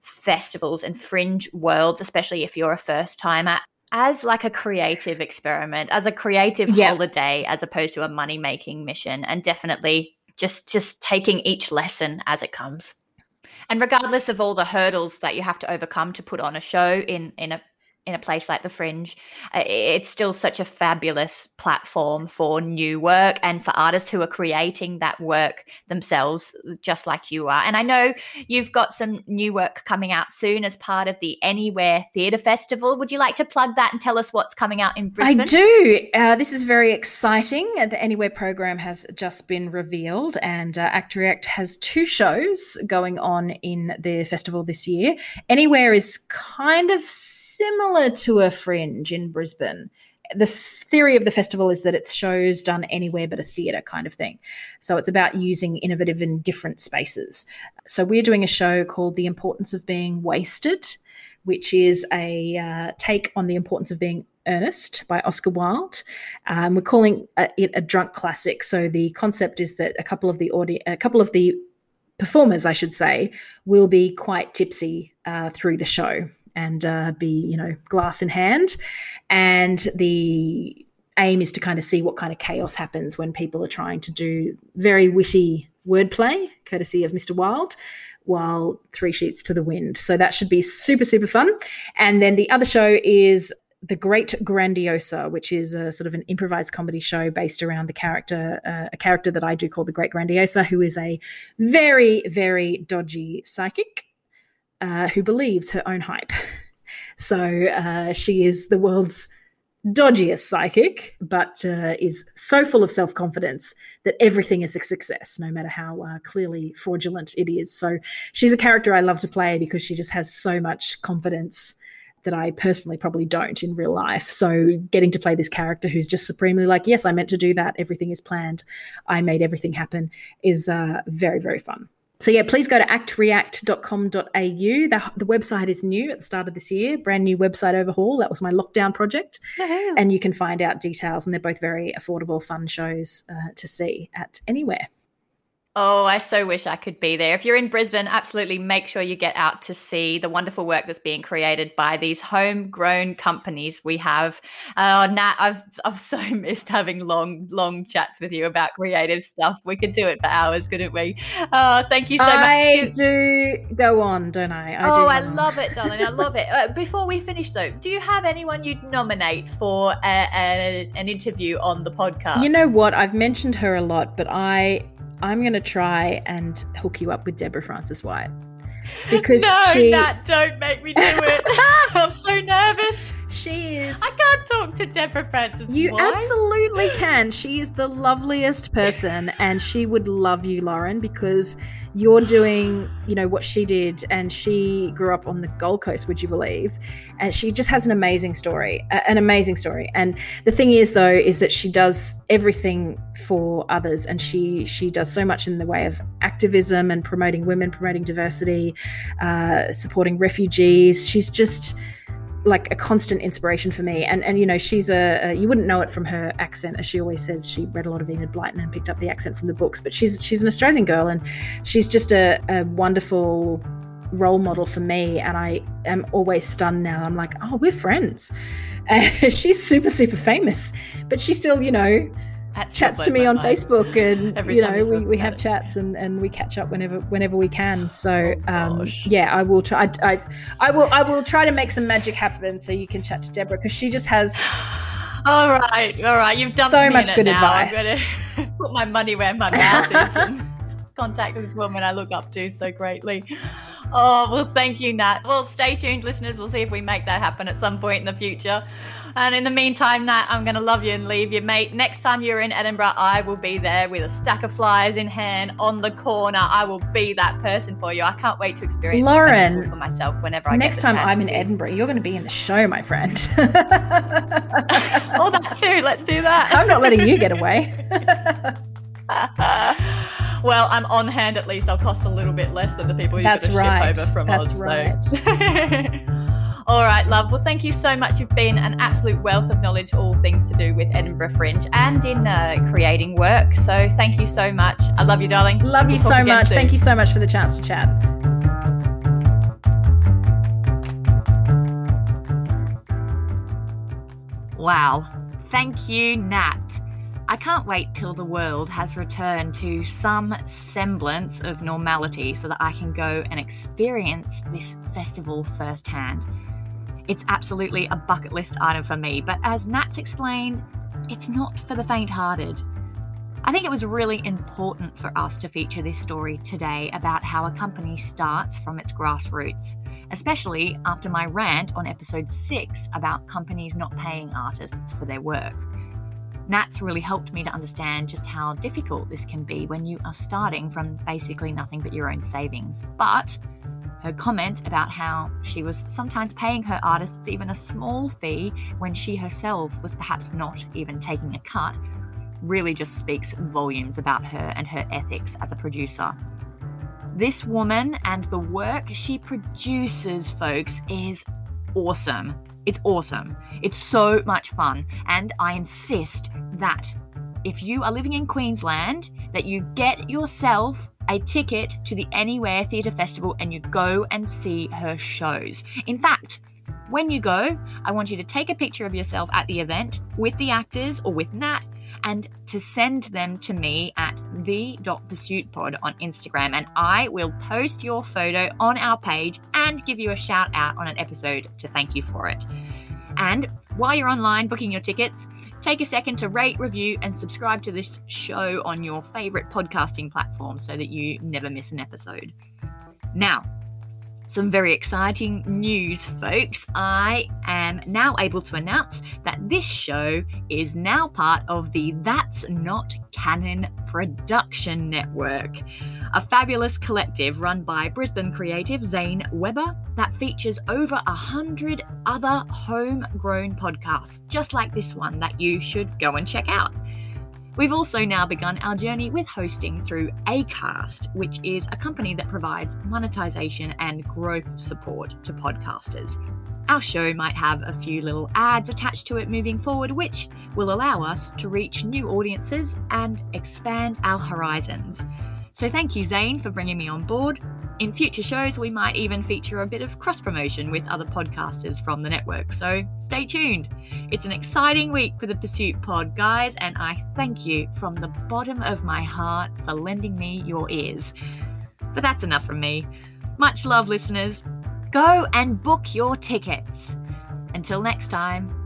festivals and fringe worlds, especially if you're a first timer, as like a creative experiment, as a creative yeah. holiday, as opposed to a money making mission, and definitely just just taking each lesson as it comes. And regardless of all the hurdles that you have to overcome to put on a show in in a in a place like the Fringe, uh, it's still such a fabulous platform for new work and for artists who are creating that work themselves, just like you are. And I know you've got some new work coming out soon as part of the Anywhere Theatre Festival. Would you like to plug that and tell us what's coming out in Brisbane? I do. Uh, this is very exciting. The Anywhere program has just been revealed, and uh, Act React has two shows going on in the festival this year. Anywhere is kind of similar similar to a fringe in Brisbane. The theory of the festival is that it's shows done anywhere but a theatre kind of thing. So it's about using innovative and different spaces. So we're doing a show called The Importance of Being Wasted, which is a uh, take on the importance of being earnest by Oscar Wilde. Um, we're calling it a drunk classic. So the concept is that a couple of the audio, a couple of the performers, I should say, will be quite tipsy uh, through the show and uh, be, you know, glass in hand. And the aim is to kind of see what kind of chaos happens when people are trying to do very witty wordplay, courtesy of Mr. Wilde, while three sheets to the wind. So that should be super, super fun. And then the other show is the Great Grandiosa, which is a sort of an improvised comedy show based around the character, uh, a character that I do call the Great Grandiosa, who is a very, very dodgy psychic uh, who believes her own hype. so uh, she is the world's dodgiest psychic, but uh, is so full of self confidence that everything is a success, no matter how uh, clearly fraudulent it is. So she's a character I love to play because she just has so much confidence that I personally probably don't in real life. So getting to play this character who's just supremely like, yes, I meant to do that. Everything is planned. I made everything happen is uh, very, very fun. So yeah, please go to actreact.com.au. The, the website is new at the start of this year, brand new website overhaul. That was my lockdown project. And you can find out details, and they're both very affordable, fun shows uh, to see at anywhere. Oh, I so wish I could be there. If you're in Brisbane, absolutely make sure you get out to see the wonderful work that's being created by these homegrown companies we have. Uh, Nat, I've I've so missed having long, long chats with you about creative stuff. We could do it for hours, couldn't we? Oh, thank you so much. I do go on, don't I? I oh, I love it, darling. I love it. Uh, before we finish, though, do you have anyone you'd nominate for a, a, an interview on the podcast? You know what? I've mentioned her a lot, but I I'm going to try and hook you up with Deborah Frances-White. Because no, she... Nat, don't make me do it. I'm so nervous. She is. I can't talk to Deborah Frances. You absolutely can. She is the loveliest person, and she would love you, Lauren, because you're doing, you know, what she did, and she grew up on the Gold Coast. Would you believe? And she just has an amazing story, an amazing story. And the thing is, though, is that she does everything for others, and she she does so much in the way of activism and promoting women, promoting diversity, uh, supporting refugees. She's just like a constant inspiration for me. And and you know, she's a, a, you wouldn't know it from her accent, as she always says. She read a lot of Enid Blyton and picked up the accent from the books. But she's she's an Australian girl, and she's just a, a wonderful role model for me. And I am always stunned now. I'm like, oh, we're friends. she's super super famous, but she's still, you know chats to me on Facebook, and you know we, we have it. chats and, and we catch up whenever whenever we can. So oh, um, yeah, I will try. I, I, I will I will try to make some magic happen so you can chat to Deborah because she just has. all right, all right. You've done so much good advice. I'm put my money where my mouth is and contact this woman I look up to so greatly. Oh well, thank you, Nat. Well, stay tuned, listeners. We'll see if we make that happen at some point in the future. And in the meantime, Nat, I'm going to love you and leave you, mate. Next time you're in Edinburgh, I will be there with a stack of flyers in hand on the corner. I will be that person for you. I can't wait to experience Lauren for myself whenever I next time I'm in. Edinburgh, you're going to be in the show, my friend. oh, that too. Let's do that. I'm not letting you get away. well, I'm on hand at least. I'll cost a little bit less than the people you're That's going to right. ship over from That's Oz. Right. So. All right, love. Well, thank you so much. You've been an absolute wealth of knowledge, all things to do with Edinburgh Fringe and in uh, creating work. So thank you so much. I love you, darling. Love you we'll so much. Soon. Thank you so much for the chance to chat. Wow. Thank you, Nat. I can't wait till the world has returned to some semblance of normality so that I can go and experience this festival firsthand. It's absolutely a bucket list item for me, but as Nat's explained, it's not for the faint hearted. I think it was really important for us to feature this story today about how a company starts from its grassroots, especially after my rant on episode 6 about companies not paying artists for their work. Nat's really helped me to understand just how difficult this can be when you are starting from basically nothing but your own savings. But her comment about how she was sometimes paying her artists even a small fee when she herself was perhaps not even taking a cut really just speaks volumes about her and her ethics as a producer. This woman and the work she produces, folks, is awesome. It's awesome. It's so much fun. And I insist that if you are living in Queensland, that you get yourself a ticket to the Anywhere Theatre Festival and you go and see her shows. In fact, when you go, I want you to take a picture of yourself at the event with the actors or with Nat and to send them to me at the.pursuitpod on Instagram and I will post your photo on our page and give you a shout out on an episode to thank you for it. And while you're online booking your tickets, take a second to rate, review, and subscribe to this show on your favorite podcasting platform so that you never miss an episode. Now, some very exciting news, folks. I am now able to announce that this show is now part of the That's Not Canon production network, a fabulous collective run by Brisbane creative Zane Weber that features over a hundred other homegrown podcasts, just like this one that you should go and check out. We've also now begun our journey with hosting through Acast, which is a company that provides monetization and growth support to podcasters. Our show might have a few little ads attached to it moving forward, which will allow us to reach new audiences and expand our horizons. So thank you, Zane, for bringing me on board. In future shows, we might even feature a bit of cross promotion with other podcasters from the network, so stay tuned. It's an exciting week for the Pursuit Pod, guys, and I thank you from the bottom of my heart for lending me your ears. But that's enough from me. Much love, listeners. Go and book your tickets. Until next time,